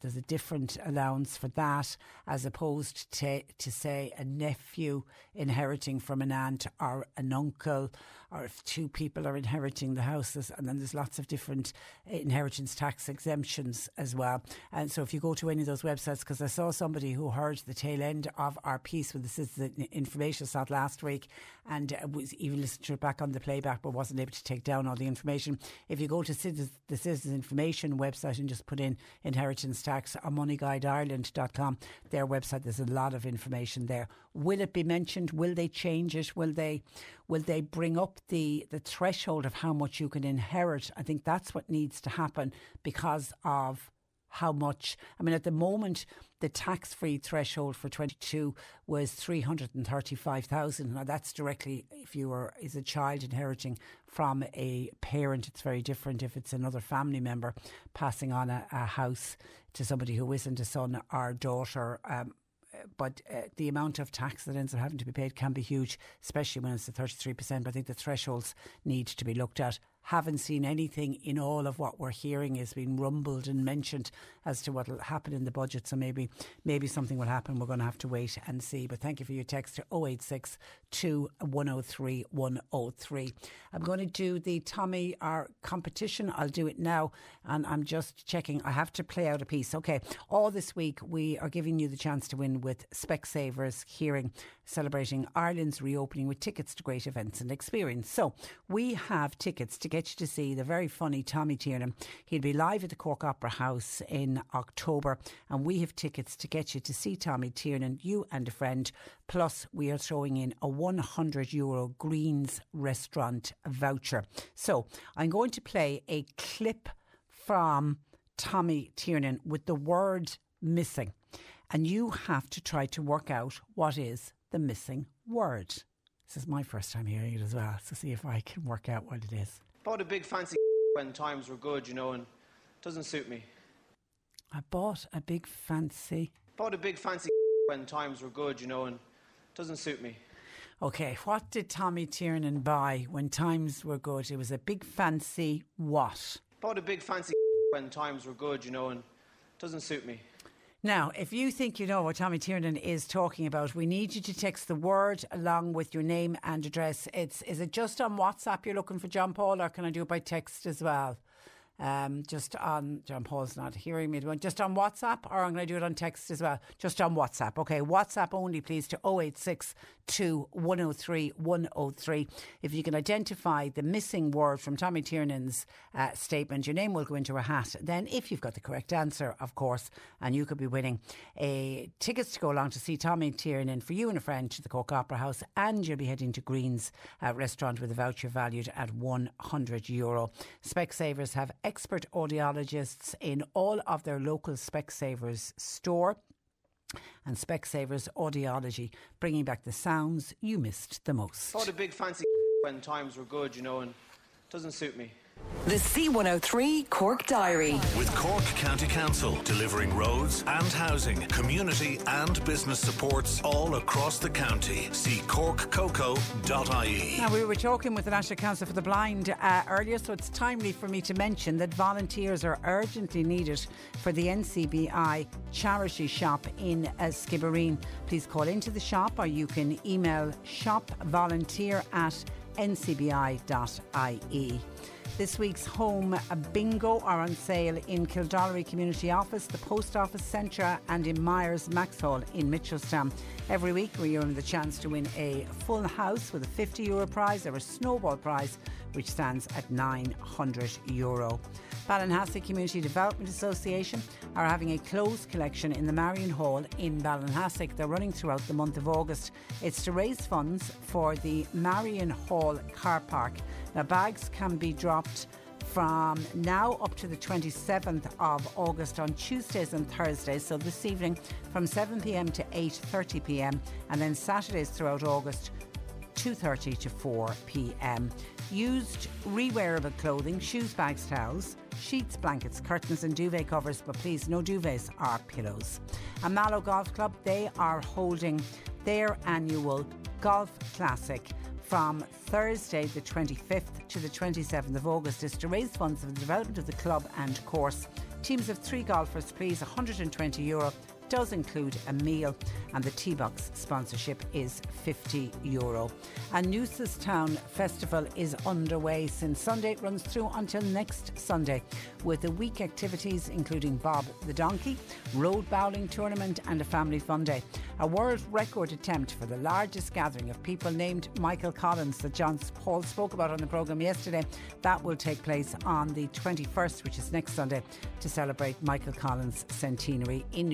there's a different allowance for that as opposed to to say a nephew inheriting from an aunt or an uncle, or if two people are inheriting the houses, and then there's lots of different inheritance tax exemptions as well. And so if you go to any of those websites, because I saw somebody who heard the tail end of our piece with the information slot last week, and uh, was even listened to it back on the playback, but wasn't able to take down all the information. If you go to the Citizens Information website website and just put in inheritance tax or moneyguideireland.com, their website, there's a lot of information there. Will it be mentioned? Will they change it? Will they will they bring up the, the threshold of how much you can inherit? I think that's what needs to happen because of how much. I mean, at the moment, the tax free threshold for 22 was 335,000. Now, that's directly if you are is a child inheriting from a parent. It's very different if it's another family member passing on a, a house to somebody who isn't a son or daughter. Um, but uh, the amount of tax that ends up having to be paid can be huge, especially when it's the 33%. But I think the thresholds need to be looked at haven't seen anything in all of what we're hearing is being rumbled and mentioned as to what will happen in the budget. So maybe maybe something will happen. We're going to have to wait and see. But thank you for your text to 086 103 103. I'm going to do the Tommy our competition. I'll do it now. And I'm just checking. I have to play out a piece. Okay. All this week, we are giving you the chance to win with Specsavers Hearing, celebrating Ireland's reopening with tickets to great events and experience. So we have tickets to get you to see the very funny Tommy Tiernan. He'll be live at the Cork Opera House in October, and we have tickets to get you to see Tommy Tiernan, you and a friend. Plus, we are throwing in a 100 euro Greens restaurant voucher. So, I'm going to play a clip from Tommy Tiernan with the word missing, and you have to try to work out what is the missing word. This is my first time hearing it as well, so see if I can work out what it is. Bought a big fancy when times were good, you know, and doesn't suit me. I bought a big fancy. Bought a big fancy when times were good, you know, and doesn't suit me. Okay, what did Tommy Tiernan buy when times were good? It was a big fancy what? Bought a big fancy when times were good, you know, and doesn't suit me. Now, if you think you know what Tommy Tiernan is talking about, we need you to text the word along with your name and address. It's is it just on WhatsApp you're looking for John Paul, or can I do it by text as well? Um, just on John Paul's not hearing me. Just on WhatsApp, or I'm going to do it on text as well. Just on WhatsApp. Okay, WhatsApp only, please, to 086 103 103. If you can identify the missing word from Tommy Tiernan's uh, statement, your name will go into a hat. Then, if you've got the correct answer, of course, and you could be winning a tickets to go along to see Tommy Tiernan for you and a friend to the Cork Opera House, and you'll be heading to Green's uh, restaurant with a voucher valued at 100 euro. Specsavers have expert audiologists in all of their local Specsavers store and Specsavers Audiology, bringing back the sounds you missed the most. Bought a big fancy when times were good, you know, and doesn't suit me. The C103 Cork Diary. With Cork County Council delivering roads and housing, community and business supports all across the county. See corkcoco.ie. Now, we were talking with the National Council for the Blind uh, earlier, so it's timely for me to mention that volunteers are urgently needed for the NCBI charity shop in uh, Skibbereen. Please call into the shop or you can email shopvolunteer at ncbi.ie. This week's home bingo are on sale in Kildorrery Community Office, the Post Office Centre, and in Myers Maxhall in Mitchelstown. Every week, we earn the chance to win a full house with a 50 euro prize or a snowball prize, which stands at 900 euro. Ballinhassig Community Development Association are having a closed collection in the Marion Hall in Ballinhassig. They're running throughout the month of August. It's to raise funds for the Marion Hall car park. Now, bags can be dropped from now up to the 27th of August on Tuesdays and Thursdays. So this evening from 7 pm to 8:30 pm, and then Saturdays throughout August. 2:30 to 4 p.m. Used rewearable clothing, shoes, bags, towels, sheets, blankets, curtains, and duvet covers, but please no duvets or pillows. And Mallow Golf Club, they are holding their annual Golf Classic from Thursday, the 25th to the 27th of August, is to raise funds for the development of the club and course. Teams of three golfers, please, 120 euro does include a meal and the Tee Box sponsorship is 50 euro. And Newcestown Festival is underway since Sunday. It runs through until next Sunday with the week activities including Bob the Donkey, road bowling tournament and a family fun day. A world record attempt for the largest gathering of people named Michael Collins that John Paul spoke about on the programme yesterday. That will take place on the 21st, which is next Sunday, to celebrate Michael Collins' centenary in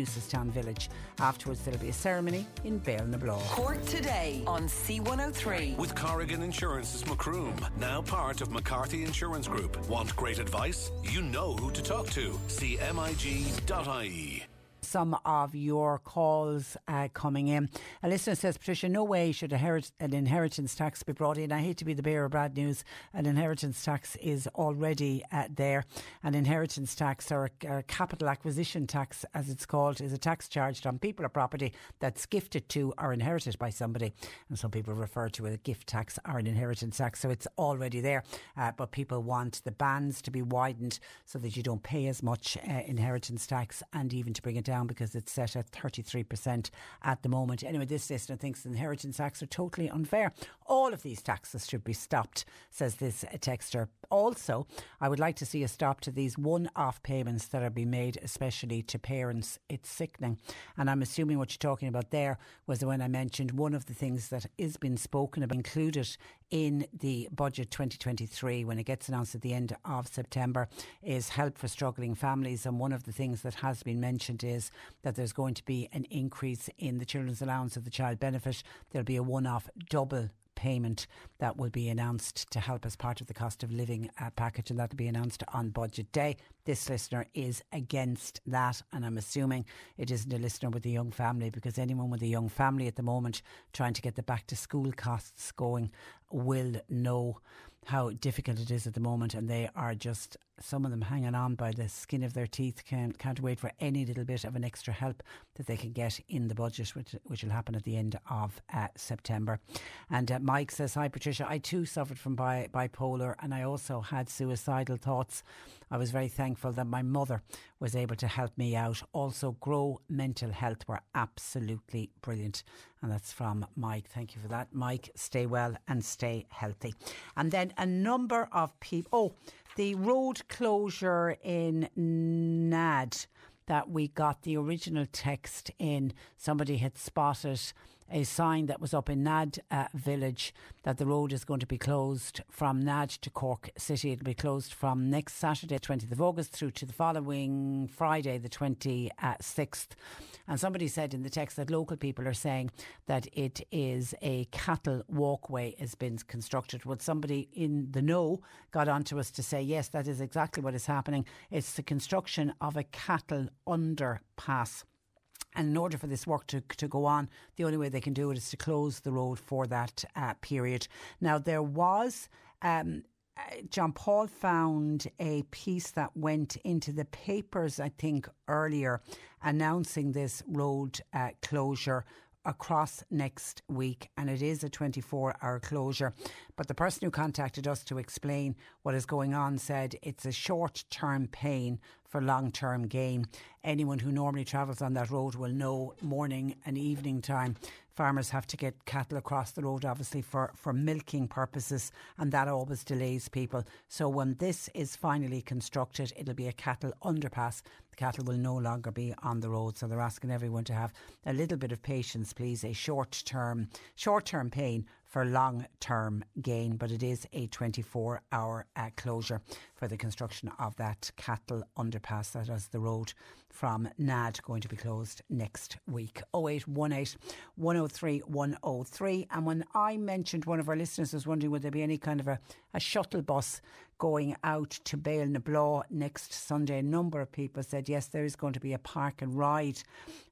Newcestown Village. Afterwards, there'll be a ceremony in Béal na Bláth. Cork today on C103. With Corrigan Insurance's Macroom, now part of McCarthy Insurance Group. Want great advice? You know who to talk to. CMIG.ie some of your calls uh, coming in. A listener says, Patricia, no way should an inheritance tax be brought in. I hate to be the bearer of bad news. An inheritance tax is already uh, there. An inheritance tax or a, a capital acquisition tax, as it's called, is a tax charged on people or property that's gifted to or inherited by somebody. And some people refer to it as a gift tax or an inheritance tax. So it's already there. Uh, but people want the bands to be widened so that you don't pay as much uh, inheritance tax and even to bring it down because it's set at 33% at the moment. Anyway, this listener thinks inheritance tax are totally unfair. All of these taxes should be stopped, says this texter. Also, I would like to see a stop to these one off payments that are being made, especially to parents. It's sickening. And I'm assuming what you're talking about there was when I mentioned one of the things that is being spoken about, included in the budget 2023 when it gets announced at the end of September is help for struggling families. And one of the things that has been mentioned is that there's going to be an increase in the children's allowance of the child benefit. There'll be a one off double payment that will be announced to help as part of the cost of living uh, package, and that will be announced on budget day. This listener is against that, and I'm assuming it isn't a listener with a young family because anyone with a young family at the moment trying to get the back to school costs going will know how difficult it is at the moment, and they are just some of them hanging on by the skin of their teeth. Can't can't wait for any little bit of an extra help that they can get in the budget, which which will happen at the end of uh, September. And uh, Mike says, "Hi Patricia, I too suffered from bi- bipolar, and I also had suicidal thoughts. I was very thankful that my mother was able to help me out. Also, Grow Mental Health were absolutely brilliant." And that's from Mike. Thank you for that, Mike. Stay well and stay healthy. And then a number of people. Oh, the road closure in NAD that we got the original text in. Somebody had spotted a sign that was up in Nad uh, village that the road is going to be closed from Nad to Cork City. It'll be closed from next Saturday, 20th of August, through to the following Friday, the 26th. And somebody said in the text that local people are saying that it is a cattle walkway has been constructed. Well, somebody in the know got onto us to say, yes, that is exactly what is happening. It's the construction of a cattle underpass. And in order for this work to, to go on, the only way they can do it is to close the road for that uh, period. Now, there was. Um, John Paul found a piece that went into the papers, I think, earlier, announcing this road uh, closure across next week, and it is a 24 hour closure. But the person who contacted us to explain what is going on said it's a short term pain for long term gain. Anyone who normally travels on that road will know morning and evening time farmers have to get cattle across the road, obviously, for, for milking purposes, and that always delays people. So when this is finally constructed, it'll be a cattle underpass. Cattle will no longer be on the road. So they're asking everyone to have a little bit of patience, please. A short term, short term pain for long term gain, but it is a 24 hour uh, closure for the construction of that cattle underpass. That is the road from NAD going to be closed next week. 0818 103 103. And when I mentioned one of our listeners was wondering would there be any kind of a, a shuttle bus going out to Béal na next Sunday. A number of people said yes, there is going to be a park and ride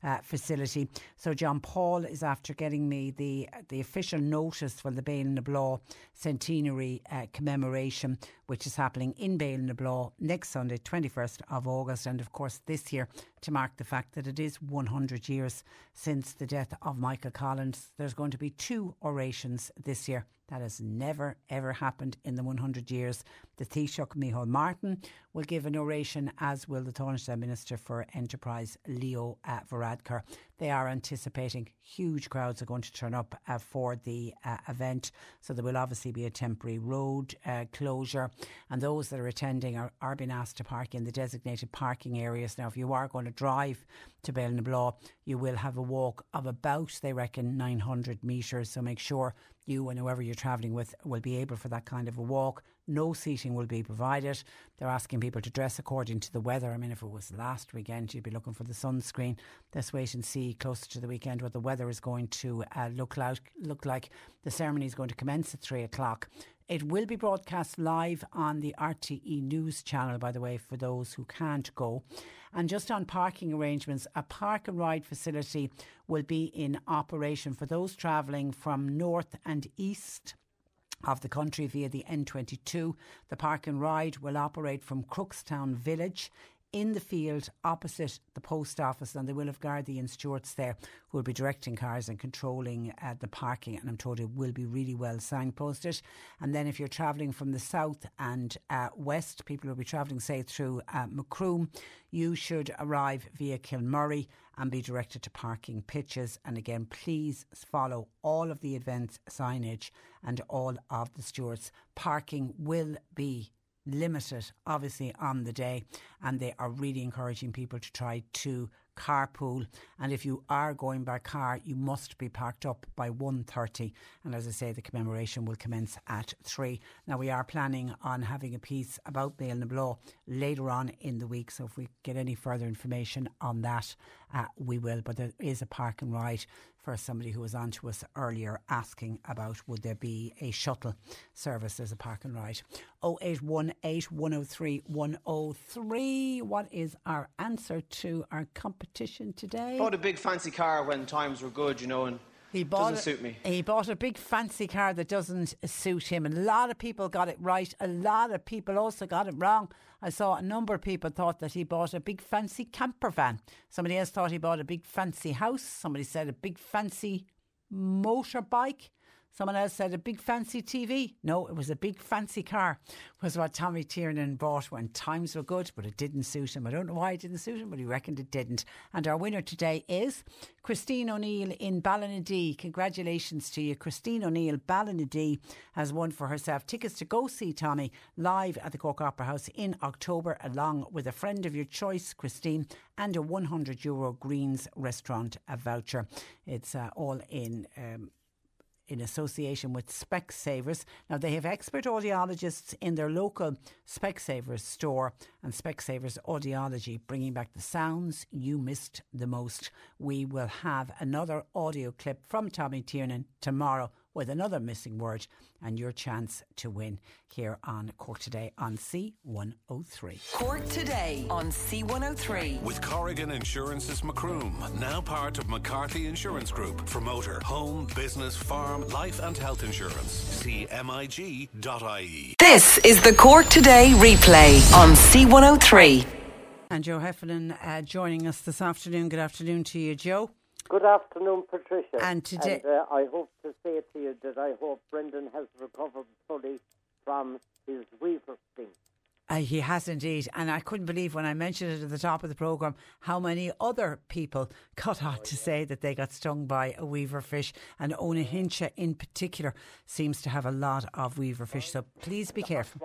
uh, facility. So John Paul is after getting me the the official notice for the Béal na Bláth centenary uh, commemoration, which is happening in Béal na next Sunday, 21st of August, and of course this year to mark the fact that it is 100 years since the death of Michael Collins. There's going to be two orations this year. That has never ever happened in the 100 years. The Taoiseach Micheál Martin will give an oration, as will the Taoiseach Minister for Enterprise Leo uh, Varadkar. They are anticipating huge crowds are going to turn up uh, for the uh, event, so there will obviously be a temporary road uh, closure, and those that are attending are, are being asked to park in the designated parking areas. Now, if you are going to drive to na you will have a walk of about, they reckon, 900 metres. So make sure you and whoever you're travelling with will be able for that kind of a walk. No seating will be provided. They're asking people to dress according to the weather. I mean, if it was last weekend, you'd be looking for the sunscreen. Let's wait and see closer to the weekend what the weather is going to uh, look like. Look like the ceremony is going to commence at three o'clock. It will be broadcast live on the RTE News channel, by the way, for those who can't go. And just on parking arrangements, a park and ride facility will be in operation for those travelling from north and east of the country via the N22. The park and ride will operate from Crookstown Village in the field opposite the post office, and they will have Gardaí and stewards there who will be directing cars and controlling uh, the parking. And I'm told it will be really well signposted. And then, if you're travelling from the south and uh, west, people will be travelling, say, through uh, Macroom, you should arrive via Kilmurry and be directed to parking pitches. And again, please follow all of the events signage and all of the stewards. Parking will be limited, obviously, on the day, and they are really encouraging people to try to carpool. And if you are going by car, you must be parked up by 1.30. And as I say, the commemoration will commence at 3. Now, we are planning on having a piece about Béal na Bláth later on in the week. So if we get any further information on that, uh, we will. But there is a park and ride for somebody who was on to us earlier asking about would there be a shuttle service as a park and ride. 0818 103 103. What is our answer to our competition today? Bought a big fancy car when times were good, you know, and he bought doesn't suit me. He bought a big fancy car that doesn't suit him, and a lot of people got it right. A lot of people also got it wrong. I saw a number of people thought that he bought a big fancy camper van. Somebody else thought he bought a big fancy house. Somebody said a big fancy motorbike. Someone else said a big fancy TV. No, it was a big fancy car, was what Tommy Tiernan bought when times were good, but it didn't suit him. I don't know why it didn't suit him, but he reckoned it didn't. And our winner today is Christine O'Neill in Ballinadee. Congratulations to you. Christine O'Neill, Ballinadee, has won for herself tickets to go see Tommy live at the Cork Opera House in October, along with a friend of your choice, Christine, and a 100 euro Greens restaurant voucher. It's uh, all in. Um, in association with Specsavers. Now, they have expert audiologists in their local Specsavers store and Specsavers Audiology, bringing back the sounds you missed the most. We will have another audio clip from Tommy Tiernan tomorrow with another missing word and your chance to win here on Cork Today on C103. Cork Today on C103. With Corrigan Insurance's Macroom, now part of McCarthy Insurance Group for motor, home, business, farm, life and health insurance. See MIG.ie. This is the Cork Today replay on C103. And Joe Heffernan uh, joining us this afternoon. Good afternoon to you, Joe. Good afternoon, Patricia. And today- And, uh, I hope to say to you that I hope Brendan has recovered fully from his weaver sting. Uh, he has indeed. And I couldn't believe when I mentioned it at the top of the programme how many other people got on to say that they got stung by a weaver fish. And Owenahincha in particular seems to have a lot of weaver fish. So please be careful.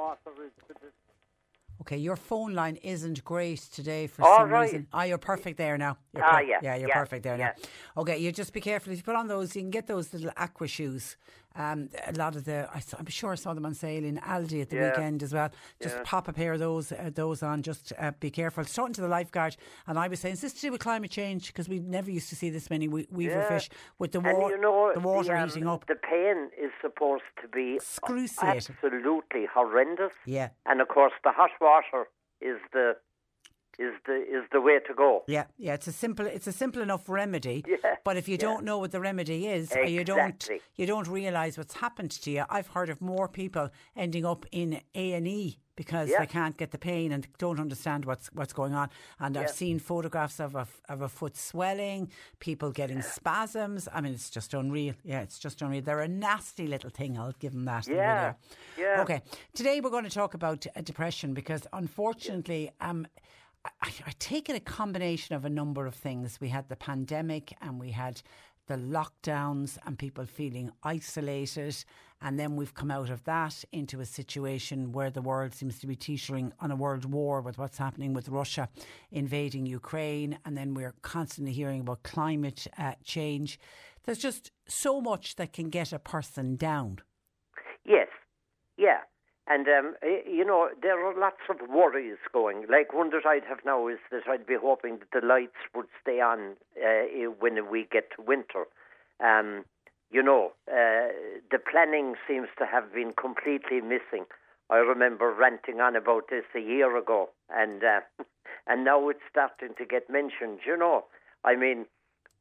Water is the Okay, your phone line isn't great today for All some right. reason. Ah, you're perfect there now. You're Ah, yeah, yeah, you're yeah, perfect there yeah. now. Okay, you just be careful if you put on those. You can get those little aqua shoes. Um, a lot of the, I I'm sure I saw them on sale in Aldi at the Yeah. weekend as well. Just Yeah. pop a pair of those uh, those on. Just uh, be careful. Talking to the lifeguard, and I was saying, "Is this to do with climate change? Because we never used to see this many we- weaver Yeah. fish with the, wa- you know, the water um, heating up." The pain is supposed to be absolutely horrendous. Yeah. And of course, the hot water is the is the is the way to go. Yeah, yeah, it's a simple it's a simple enough remedy. Yeah, but if you yeah. don't know what the remedy is, or you don't Exactly. you don't realise what's happened to you. I've heard of more people ending up in A and E because Yeah. they can't get the pain and don't understand what's what's going on. And I've seen photographs of a of a foot swelling, people getting spasms. I mean, it's just unreal. Yeah, it's just unreal. They're a nasty little thing. I'll give them that. Yeah, yeah. Okay, today we're going to talk about depression because unfortunately, um. I, I take it a combination of a number of things. We had the pandemic and we had the lockdowns and people feeling isolated. And then we've come out of that into a situation where the world seems to be teetering on a world war with what's happening with Russia invading Ukraine. And then we're constantly hearing about climate uh, change. There's just so much that can get a person down. Yes, yeah. And, um, you know, there are lots of worries going. Like one that I'd have now is that I'd be hoping that the lights would stay on uh, when we get to winter. Um, you know, uh, the planning seems to have been completely missing. I remember ranting on about this a year ago, and uh, and now it's starting to get mentioned. You know, I mean,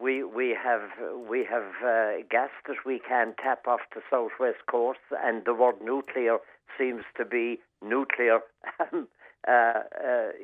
we we have we have uh, gas that we can tap off the southwest coast, and the word nuclear seems to be nuclear. uh, uh,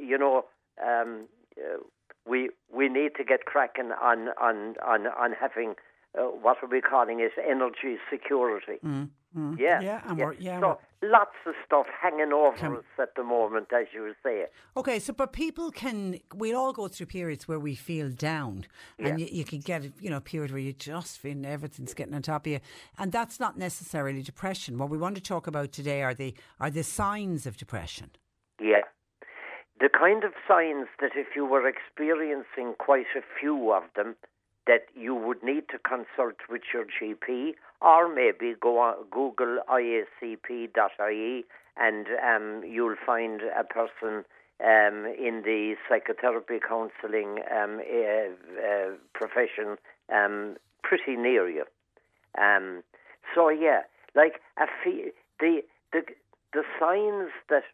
you know, um, uh, we we need to get cracking on on on on having uh, what are we calling it energy security. Mm, mm. Yeah, yeah, and we're yeah. So lots of stuff hanging over Can- us at the moment, as you say. Okay, so but people can we'll all go through periods where we feel down, and Yeah. you, you can get you know a period where you just feel everything's getting on top of you, and that's not necessarily depression. What we want to talk about today are the are the signs of depression. Yeah. The kind of signs that if you were experiencing quite a few of them, that you would need to consult with your GP or maybe go on Google iacp.ie and um, you'll find a person um, in the psychotherapy counselling um, uh, uh, profession um, pretty near you. Um, so yeah, like a fe- the the the signs that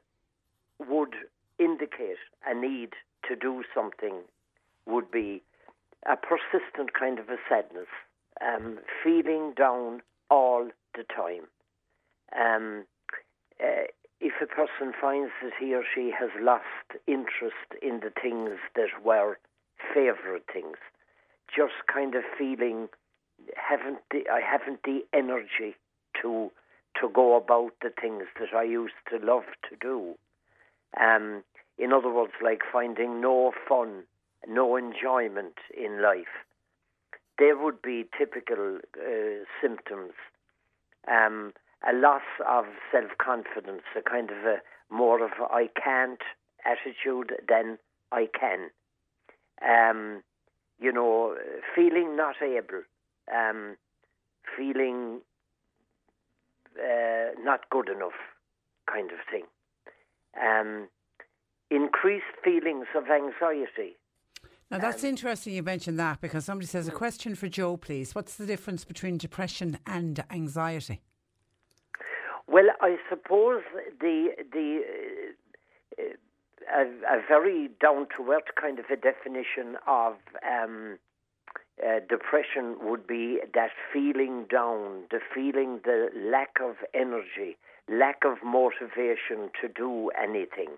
would indicate a need to do something would be a persistent kind of a sadness, um, feeling down all the time. Um, uh, if a person finds that he or she has lost interest in the things that were favourite things, just kind of feeling haven't the, I haven't the energy to to go about the things that I used to love to do. Um, in other words, like finding no fun, no enjoyment in life. They would be typical uh, symptoms. Um, a loss of self confidence, a kind of a more of a I can't attitude than I can. Um, you know, feeling not able, um, feeling uh, not good enough, kind of thing. Um, increased feelings of anxiety. Now that's interesting you mentioned that because somebody says a question for Joe, please. What's the difference between depression and anxiety? Well, I suppose the the uh, a, a very down to earth kind of a definition of um, uh, depression would be that feeling down, the feeling the lack of energy, lack of motivation to do anything.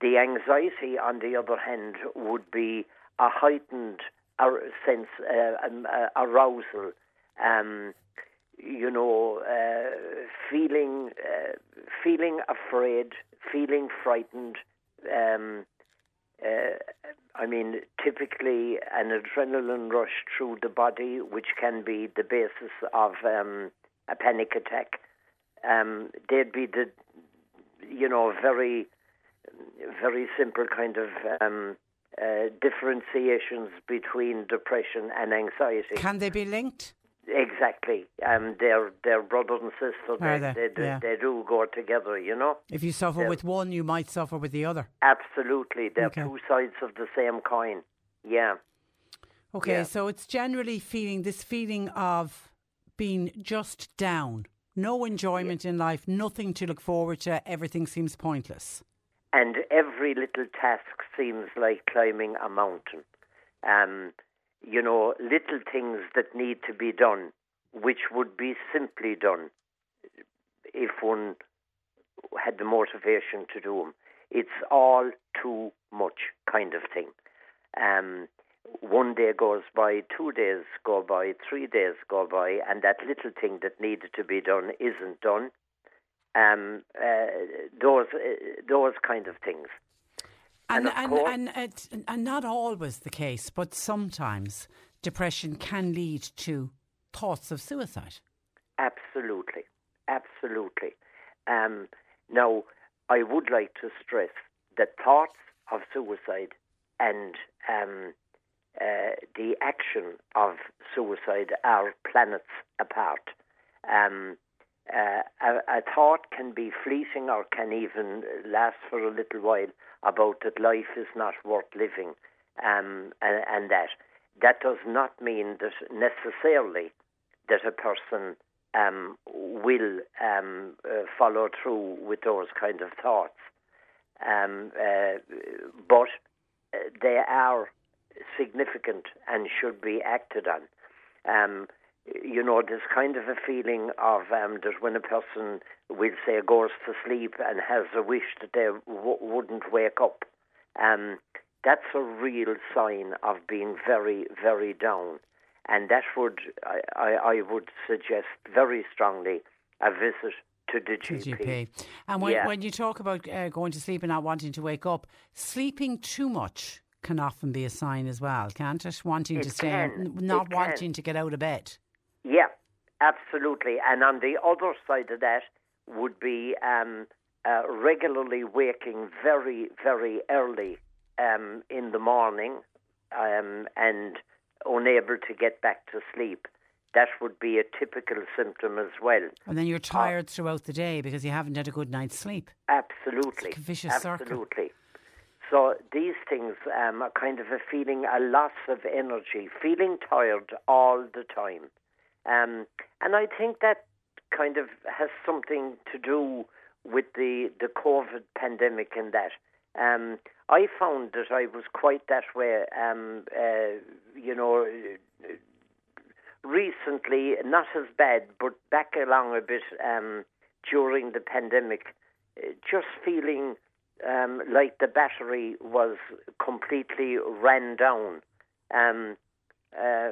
The anxiety, on the other hand, would be a heightened ar- sense, uh, um, uh, arousal. Um, you know, uh, feeling uh, feeling afraid, feeling frightened. Um, uh, I mean, typically an adrenaline rush through the body, which can be the basis of um, a panic attack. Um, they'd be the, you know, very, very simple kind of um, uh, differentiations between depression and anxiety. Can they be linked? Exactly. Um, they're they're brothers and sisters. Are they, they? do, Yeah. they do go together, you know. If you suffer Yeah. with one, you might suffer with the other. Absolutely, they're Okay. two sides of the same coin. Yeah. Okay, Yeah. so it's generally feeling this feeling of being just down, no enjoyment in life, nothing to look forward to, everything seems pointless. And every little task seems like climbing a mountain. Um, you know, little things that need to be done, which would be simply done if one had the motivation to do them. It's all too much kind of thing. Um, one day goes by, two days go by, three days go by, and that little thing that needed to be done isn't done. Um, uh, those uh, those kind of things. And And and course- and, it's and not always the case, but sometimes depression can lead to thoughts of suicide. Absolutely, absolutely. Um, now, I would like to stress that thoughts of suicide and um, uh, the action of suicide are planets apart. Um, uh, a, a thought can be fleeting or can even last for a little while about that life is not worth living, um, and, and that that does not mean that necessarily that a person um, will um, uh, follow through with those kind of thoughts. Um, uh, but uh, they are significant and should be acted on. You know, there's kind of a feeling of um, that when a person, will say, goes to sleep and has a wish that they w- wouldn't wake up, um, that's a real sign of being very, very down. And that would, I, I, I would suggest very strongly, a visit to the GP. GP. And when, Yeah. when you talk about uh, going to sleep and not wanting to wake up, sleeping too much can often be a sign as well, can't it? Wanting to stay, can. not It can. wanting to get out of bed. Yeah, absolutely. And on the other side of that would be um, uh, regularly waking very, very early um, in the morning um, and unable to get back to sleep. That would be a typical symptom as well. And then you're tired throughout the day because you haven't had a good night's sleep. Absolutely. It's a vicious circle. Absolutely. So these things um, are kind of a feeling, a loss of energy, feeling tired all the time. Um, and I think that kind of has something to do with the, the COVID pandemic and that. Um, I found that I was quite that way, um, uh, you know, recently, not as bad, but back along a bit um, during the pandemic, just feeling um, like the battery was completely ran down. Um, uh,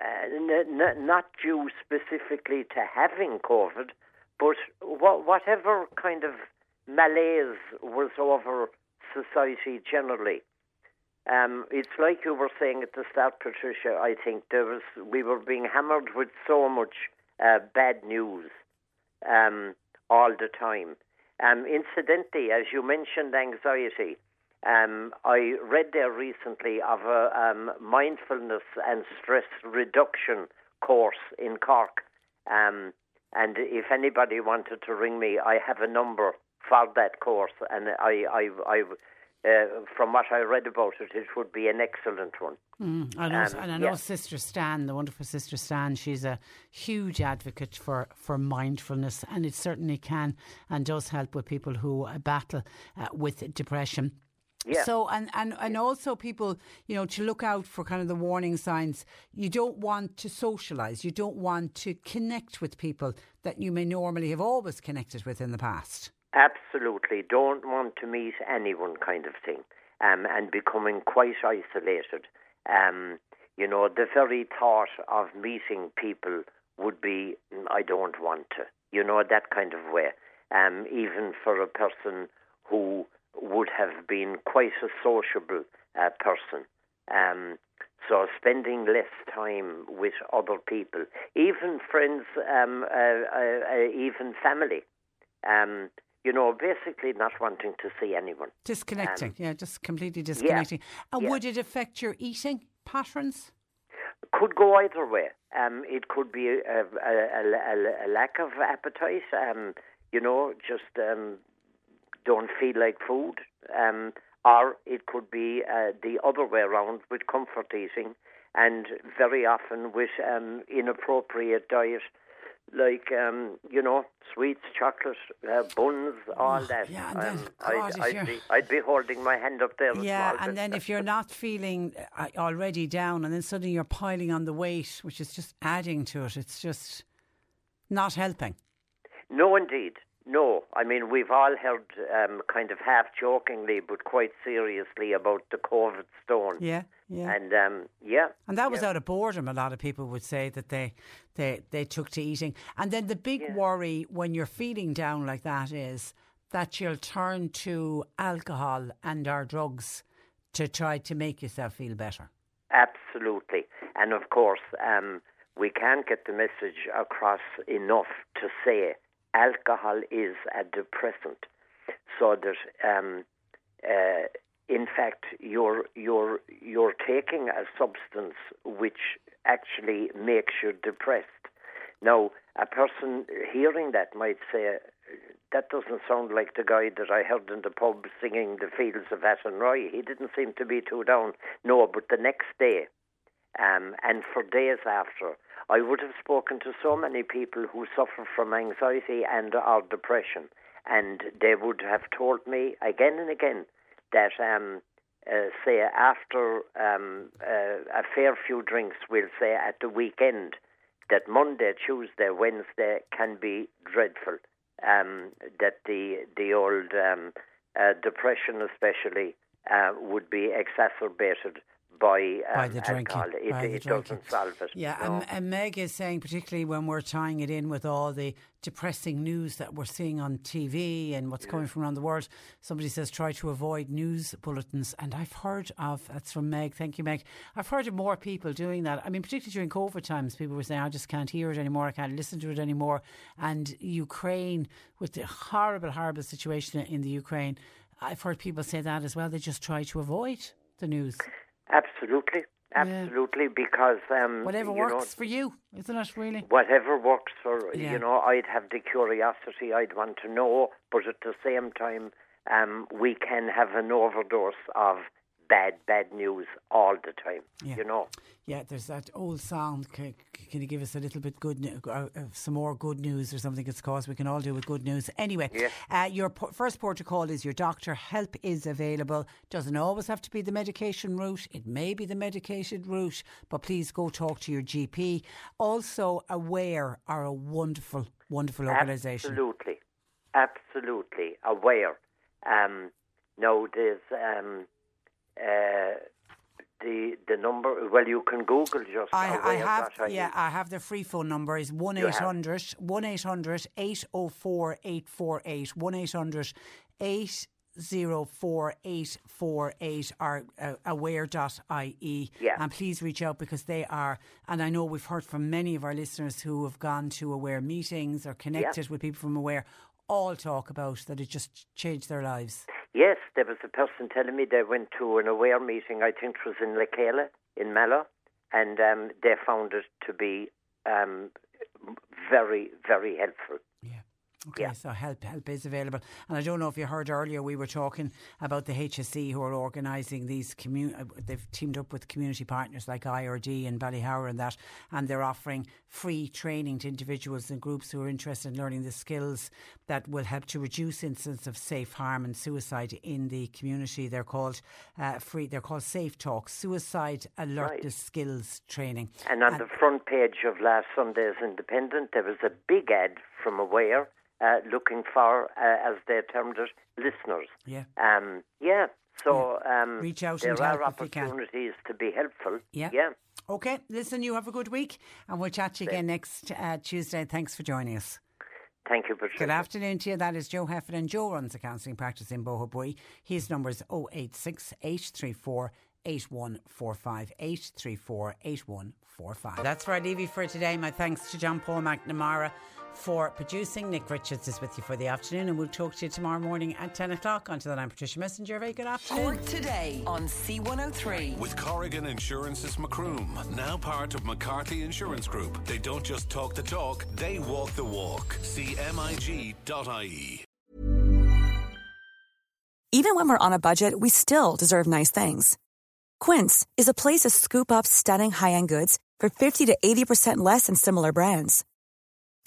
n- not due specifically to having COVID, but wha- whatever kind of malaise was over society generally. Um, it's like you were saying at the start, Patricia. I think there was we were being hammered with so much uh, bad news um, all the time. Um, incidentally, as you mentioned anxiety, um, I read there recently of a um, mindfulness and stress reduction course in Cork. Um, and if anybody wanted to ring me, I have a number for that course, and I, I, I uh, from what I read about it, it would be an excellent one. Mm, I know, Um, and I know yeah. Sister Stan, the wonderful Sister Stan, she's a huge advocate for, for mindfulness, and it certainly can and does help with people who battle uh, with depression. Yeah. So and, and and also people, you know, to look out for kind of the warning signs. You don't want to socialise. You don't want to connect with people that you may normally have always connected with in the past. Absolutely, don't want to meet anyone, kind of thing, um, and becoming quite isolated. Um, you know, the very thought of meeting people would be, "Mm, I don't want to. You know, that kind of way. Um, even for a person who would have been quite a sociable uh, person. Um, so spending less time with other people, even friends, um, uh, uh, uh, even family. Um, you know, basically not wanting to see anyone. Disconnecting, Um, yeah, just completely disconnecting. And yeah. would it affect your eating patterns? Could go either way. Um, it could be a, a, a, a, a lack of appetite. Um, you know, just um, don't feel like food. Um, or it could be uh, the other way around with comfort eating, and very often with um, inappropriate diet, like um, you know, sweets, chocolate, uh, buns, all that. yeah, and then, um, God, I'd, I'd, be, I'd be holding my hand up there. Yeah, and bit. then if you're not feeling uh, already down, and then suddenly you're piling on the weight, which is just adding to it, it's just not helping. No, indeed. No. I mean, we've all heard um, kind of half jokingly, but quite seriously about the COVID stone. Yeah, yeah. And um, yeah. And that was yeah. out of boredom. A lot of people would say that they they they took to eating. And then the big worry when you're feeling down like that is that you'll turn to alcohol and our drugs to try to make yourself feel better. Absolutely. And of course, um, we can't get the message across enough to say alcohol is a depressant. So that, um, uh, in fact, you're, you're, you're taking a substance which actually makes you depressed. Now, a person hearing that might say, that doesn't sound like the guy that I heard in the pub singing the fields of Athenry. He didn't seem to be too down. No, but the next day, um, and for days after, I would have spoken to so many people who suffer from anxiety and or depression, and they would have told me again and again that, um, uh, say, after um, uh, a fair few drinks, we'll say at the weekend, that Monday, Tuesday, Wednesday can be dreadful. Um, that the the old um, uh, depression, especially, uh, would be exacerbated by, um, by the drinking. It, by the it drinking. doesn't solve it. Yeah, no. and, and Meg is saying, particularly when we're tying it in with all the depressing news that we're seeing on TV and what's coming from around the world, somebody says try to avoid news bulletins. And I've heard of, that's from Meg, thank you, Meg. I've heard of more people doing that. I mean, particularly during COVID times, people were saying, I just can't hear it anymore, I can't listen to it anymore. And Ukraine, with the horrible, horrible situation in the Ukraine, I've heard people say that as well. They just try to avoid the news. Absolutely, absolutely, because um, Whatever works know, for you, isn't it, really? whatever works for Yeah. you know i'd have the curiosity i'd want to know but at the same time um, we can have an overdose of bad bad news all the time Yeah. you know Yeah, there's that old song. Can, can you give us a little bit good, nu- uh, uh, some more good news or something? It's cause we can all do with good news. Anyway, Yes. uh, your po- first port of call is your doctor. Help is available. Doesn't always have to be the medication route. It may be the medication route, but please go talk to your GP. Also, Aware are a wonderful, wonderful organisation. absolutely absolutely aware um, no there's um, uh, the the number well you can google just I, I have, dot IE. yeah, I have the free phone number is 1 You have. 800 1 800 804 848 1 800 804 848 or uh, aware.ie. Yeah. And please reach out because they are, and I know we've heard from many of our listeners who have gone to Aware meetings or connected with people from Aware, all talk about that it just changed their lives. Yes, there was a person telling me they went to an aware meeting, I think it was in Lekela, in Mallow, and um, they found it to be um, very, very helpful. Okay, so help help is available, and I don't know if you heard earlier we were talking about the HSE who are organising these commun. uh, They've teamed up with community partners like IRD and Ballyhoura and that, and they're offering free training to individuals and groups who are interested in learning the skills that will help to reduce incidents of safe harm and suicide in the community. They're called uh, free. They're called Safe Talk Suicide Alertness Skills Training. And on the front page of last Sunday's Independent, there was a big ad from Aware uh, looking for, uh, as they termed it, listeners. Yeah. Um, yeah. So um, Reach out there and are help if you can. opportunities to be helpful. Yeah. Yeah. Okay, listen, you have a good week, and we'll chat to you again next uh, Tuesday. Thanks for joining us. Thank you, Patricia. Good afternoon to you. That is Joe Heffernan. Joe runs a counselling practice in Boherbue. His number is 086 834 8145 834 8145. That's where I leave you for today. My thanks to John Paul McNamara for producing. Nick Richards is with you for the afternoon, and we'll talk to you tomorrow morning at 10 o'clock. Until then, I'm Patricia Messenger. Very good afternoon. Cork today on C103. With Corrigan Insurance's Macroom, now part of McCarthy Insurance Group. They don't just talk the talk, they walk the walk. CMIG.ie. Even when we're on a budget, we still deserve nice things. Quince is a place to scoop up stunning high-end goods for 50 to 80% less than similar brands.